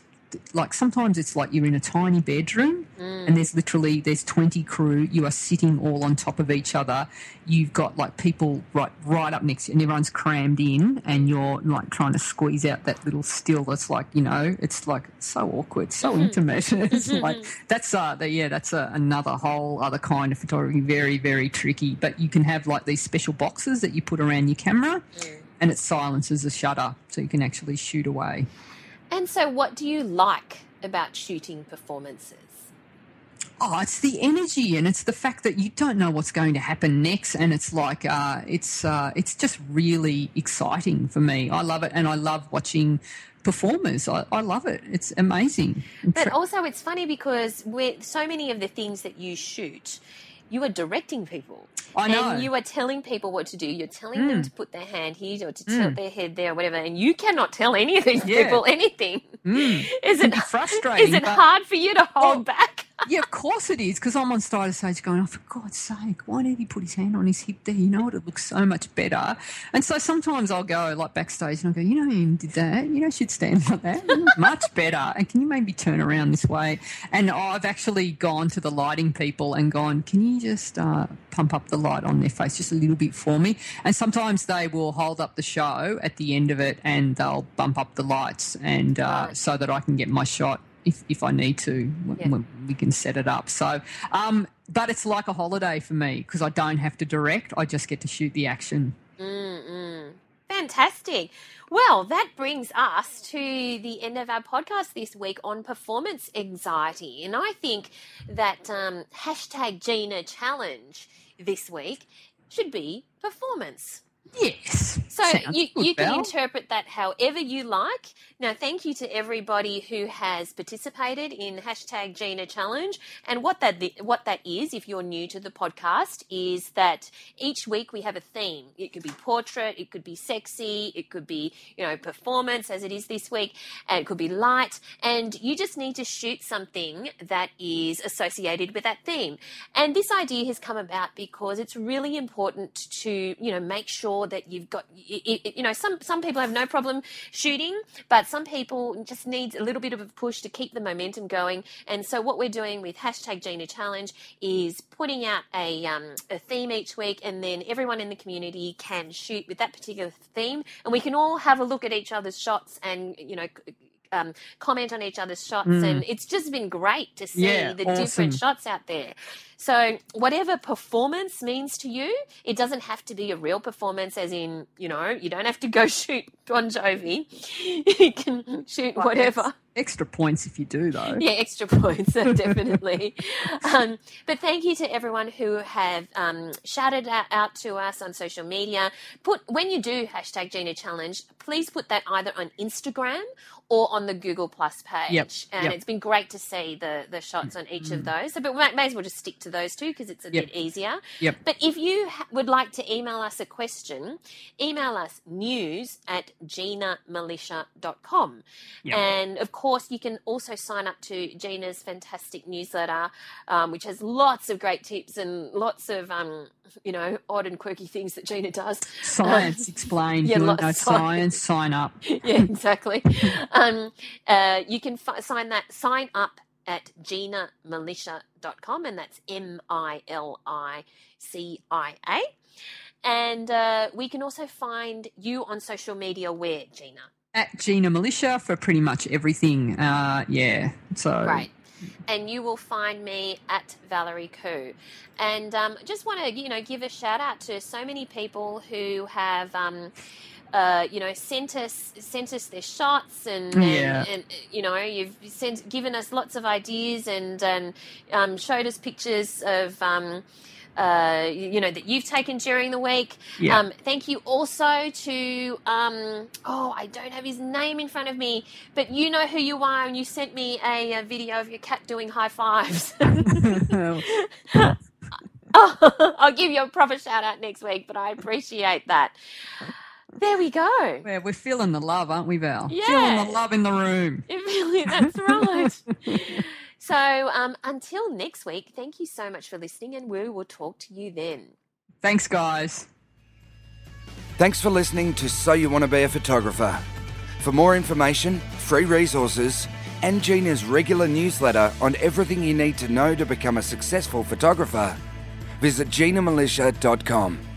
[SPEAKER 2] like sometimes it's like you're in a tiny bedroom and mm. there's literally there's 20 crew you are sitting all on top of each other. You've got like people right right up next to you and everyone's crammed in and you're like trying to squeeze out that little still that's like you know it's like so awkward so mm-hmm. intimate. It's mm-hmm. like that's uh the, yeah that's a, another whole other kind of photography very very tricky. But you can have like these special boxes that you put around your camera and it silences the shutter so you can actually shoot away
[SPEAKER 1] And so, what do you like about shooting performances?
[SPEAKER 2] Oh, it's the energy and it's the fact that you don't know what's going to happen next, and it's like uh, it's uh, it's just really exciting for me. I love it, and I love watching performers. I, I love it. It's amazing.
[SPEAKER 1] But also, it's funny because with so many of the things that you shoot, you are directing people.
[SPEAKER 2] I know.
[SPEAKER 1] And you are telling people what to do. You're telling them to put their hand here or to tilt their head there or whatever. And you cannot tell any of these
[SPEAKER 2] Yeah.
[SPEAKER 1] people anything.
[SPEAKER 2] Mm.
[SPEAKER 1] Is it
[SPEAKER 2] frustrating,
[SPEAKER 1] Is it hard for you to hold
[SPEAKER 2] Oh,
[SPEAKER 1] back?
[SPEAKER 2] Yeah, of course it is, because I'm on side stage going, oh, for God's sake, why did he put his hand on his hip there? You know what? It looks so much better. And so sometimes I'll go like backstage and I'll go, you know, you did that. You know, she should stand like that. Much better. And can you maybe turn around this way? And I've actually gone to the lighting people and gone, can you just uh, pump up the light on their face just a little bit for me? And sometimes they will hold up the show at the end of it and they'll bump up the lights and uh, so that I can get my shot if, if I need to,
[SPEAKER 1] Yeah.
[SPEAKER 2] we can set it up. So, um, but it's like a holiday for me because I don't have to direct. I just get to shoot the action.
[SPEAKER 1] Mm-mm. Fantastic. Well, that brings us to the end of our podcast this week on performance anxiety. And I think that um, hashtag Gina challenge this week should be performance.
[SPEAKER 2] Yes.
[SPEAKER 1] So
[SPEAKER 2] Sounds
[SPEAKER 1] you,
[SPEAKER 2] good,
[SPEAKER 1] you can interpret that however you like. Now, thank you to everybody who has participated in hashtag Gina Challenge. And what that what that is, if you're new to the podcast, is that each week we have a theme. It could be portrait, it could be sexy, it could be you know performance, as it is this week, and it could be light. And you just need to shoot something that is associated with that theme. And this idea has come about because it's really important to you know make sure that you've got you know some some people have no problem shooting, but some people just need a little bit of a push to keep the momentum going. And so what we're doing with hashtag Gina Challenge is putting out a um, a theme each week, and then everyone in the community can shoot with that particular theme, and we can all have a look at each other's shots and you know. C- Um, comment on each other's shots, and it's just been great to see
[SPEAKER 2] Yeah,
[SPEAKER 1] the
[SPEAKER 2] awesome.
[SPEAKER 1] different shots out there. So, whatever performance means to you, it doesn't have to be a real performance, as in, you know, you don't have to go shoot Bon Jovi. You can shoot whatever.
[SPEAKER 2] Extra points if you do, though.
[SPEAKER 1] Yeah, extra points, definitely. um, but thank you to everyone who have um, shouted out, to us on social media. Put when you do hashtag Gina Challenge, please put that either on Instagram or on the Google Plus page.
[SPEAKER 2] Yep,
[SPEAKER 1] And
[SPEAKER 2] yep.
[SPEAKER 1] it's been great to see the the shots on each of those. So, but we may, may as well just stick to those two because it's a
[SPEAKER 2] Yep.
[SPEAKER 1] bit easier.
[SPEAKER 2] Yep.
[SPEAKER 1] But if you ha- would like to email us a question, email us news at ginamilicia.com.
[SPEAKER 2] Yep.
[SPEAKER 1] And of course, you can also sign up to Gina's fantastic newsletter, um, which has lots of great tips and lots of, um, you know, odd and quirky things that Gina does.
[SPEAKER 2] Science explained.
[SPEAKER 1] yeah, lots
[SPEAKER 2] know
[SPEAKER 1] science.
[SPEAKER 2] science, sign up.
[SPEAKER 1] yeah, exactly. um, uh, you can fi- sign that sign up at ginamilicia.com and that's M I L I C I A. And uh, we can also find you on social media where, Gina?
[SPEAKER 2] At Gina Milicia for pretty much everything. Uh, yeah. So
[SPEAKER 1] Right. And you will find me at Valerie Khoo. And um, just want to, you know, give a shout out to so many people who have, um, uh, you know, sent us sent us their shots and, and,
[SPEAKER 2] Yeah.
[SPEAKER 1] and you know, you've sent given us lots of ideas and and um, showed us pictures of. Um, uh, you know that you've taken during the week.
[SPEAKER 2] Yeah.
[SPEAKER 1] Um, thank you also to um, oh I don't have his name in front of me, but you know who you are, and you sent me a, a video of your cat doing high fives. I'll give you a proper shout out next week, but I appreciate that. There we go.
[SPEAKER 3] Yeah, we're feeling the love, aren't we, Val?
[SPEAKER 1] Yeah.
[SPEAKER 3] Feeling the love in the room.
[SPEAKER 1] It really, that's right. so um, until next week, thank you so much for listening, and we will talk to you then.
[SPEAKER 3] Thanks, guys.
[SPEAKER 4] Thanks for listening to So You Want to Be a Photographer. For more information, free resources, and Gina's regular newsletter on everything you need to know to become a successful photographer, visit ginamilicia.com.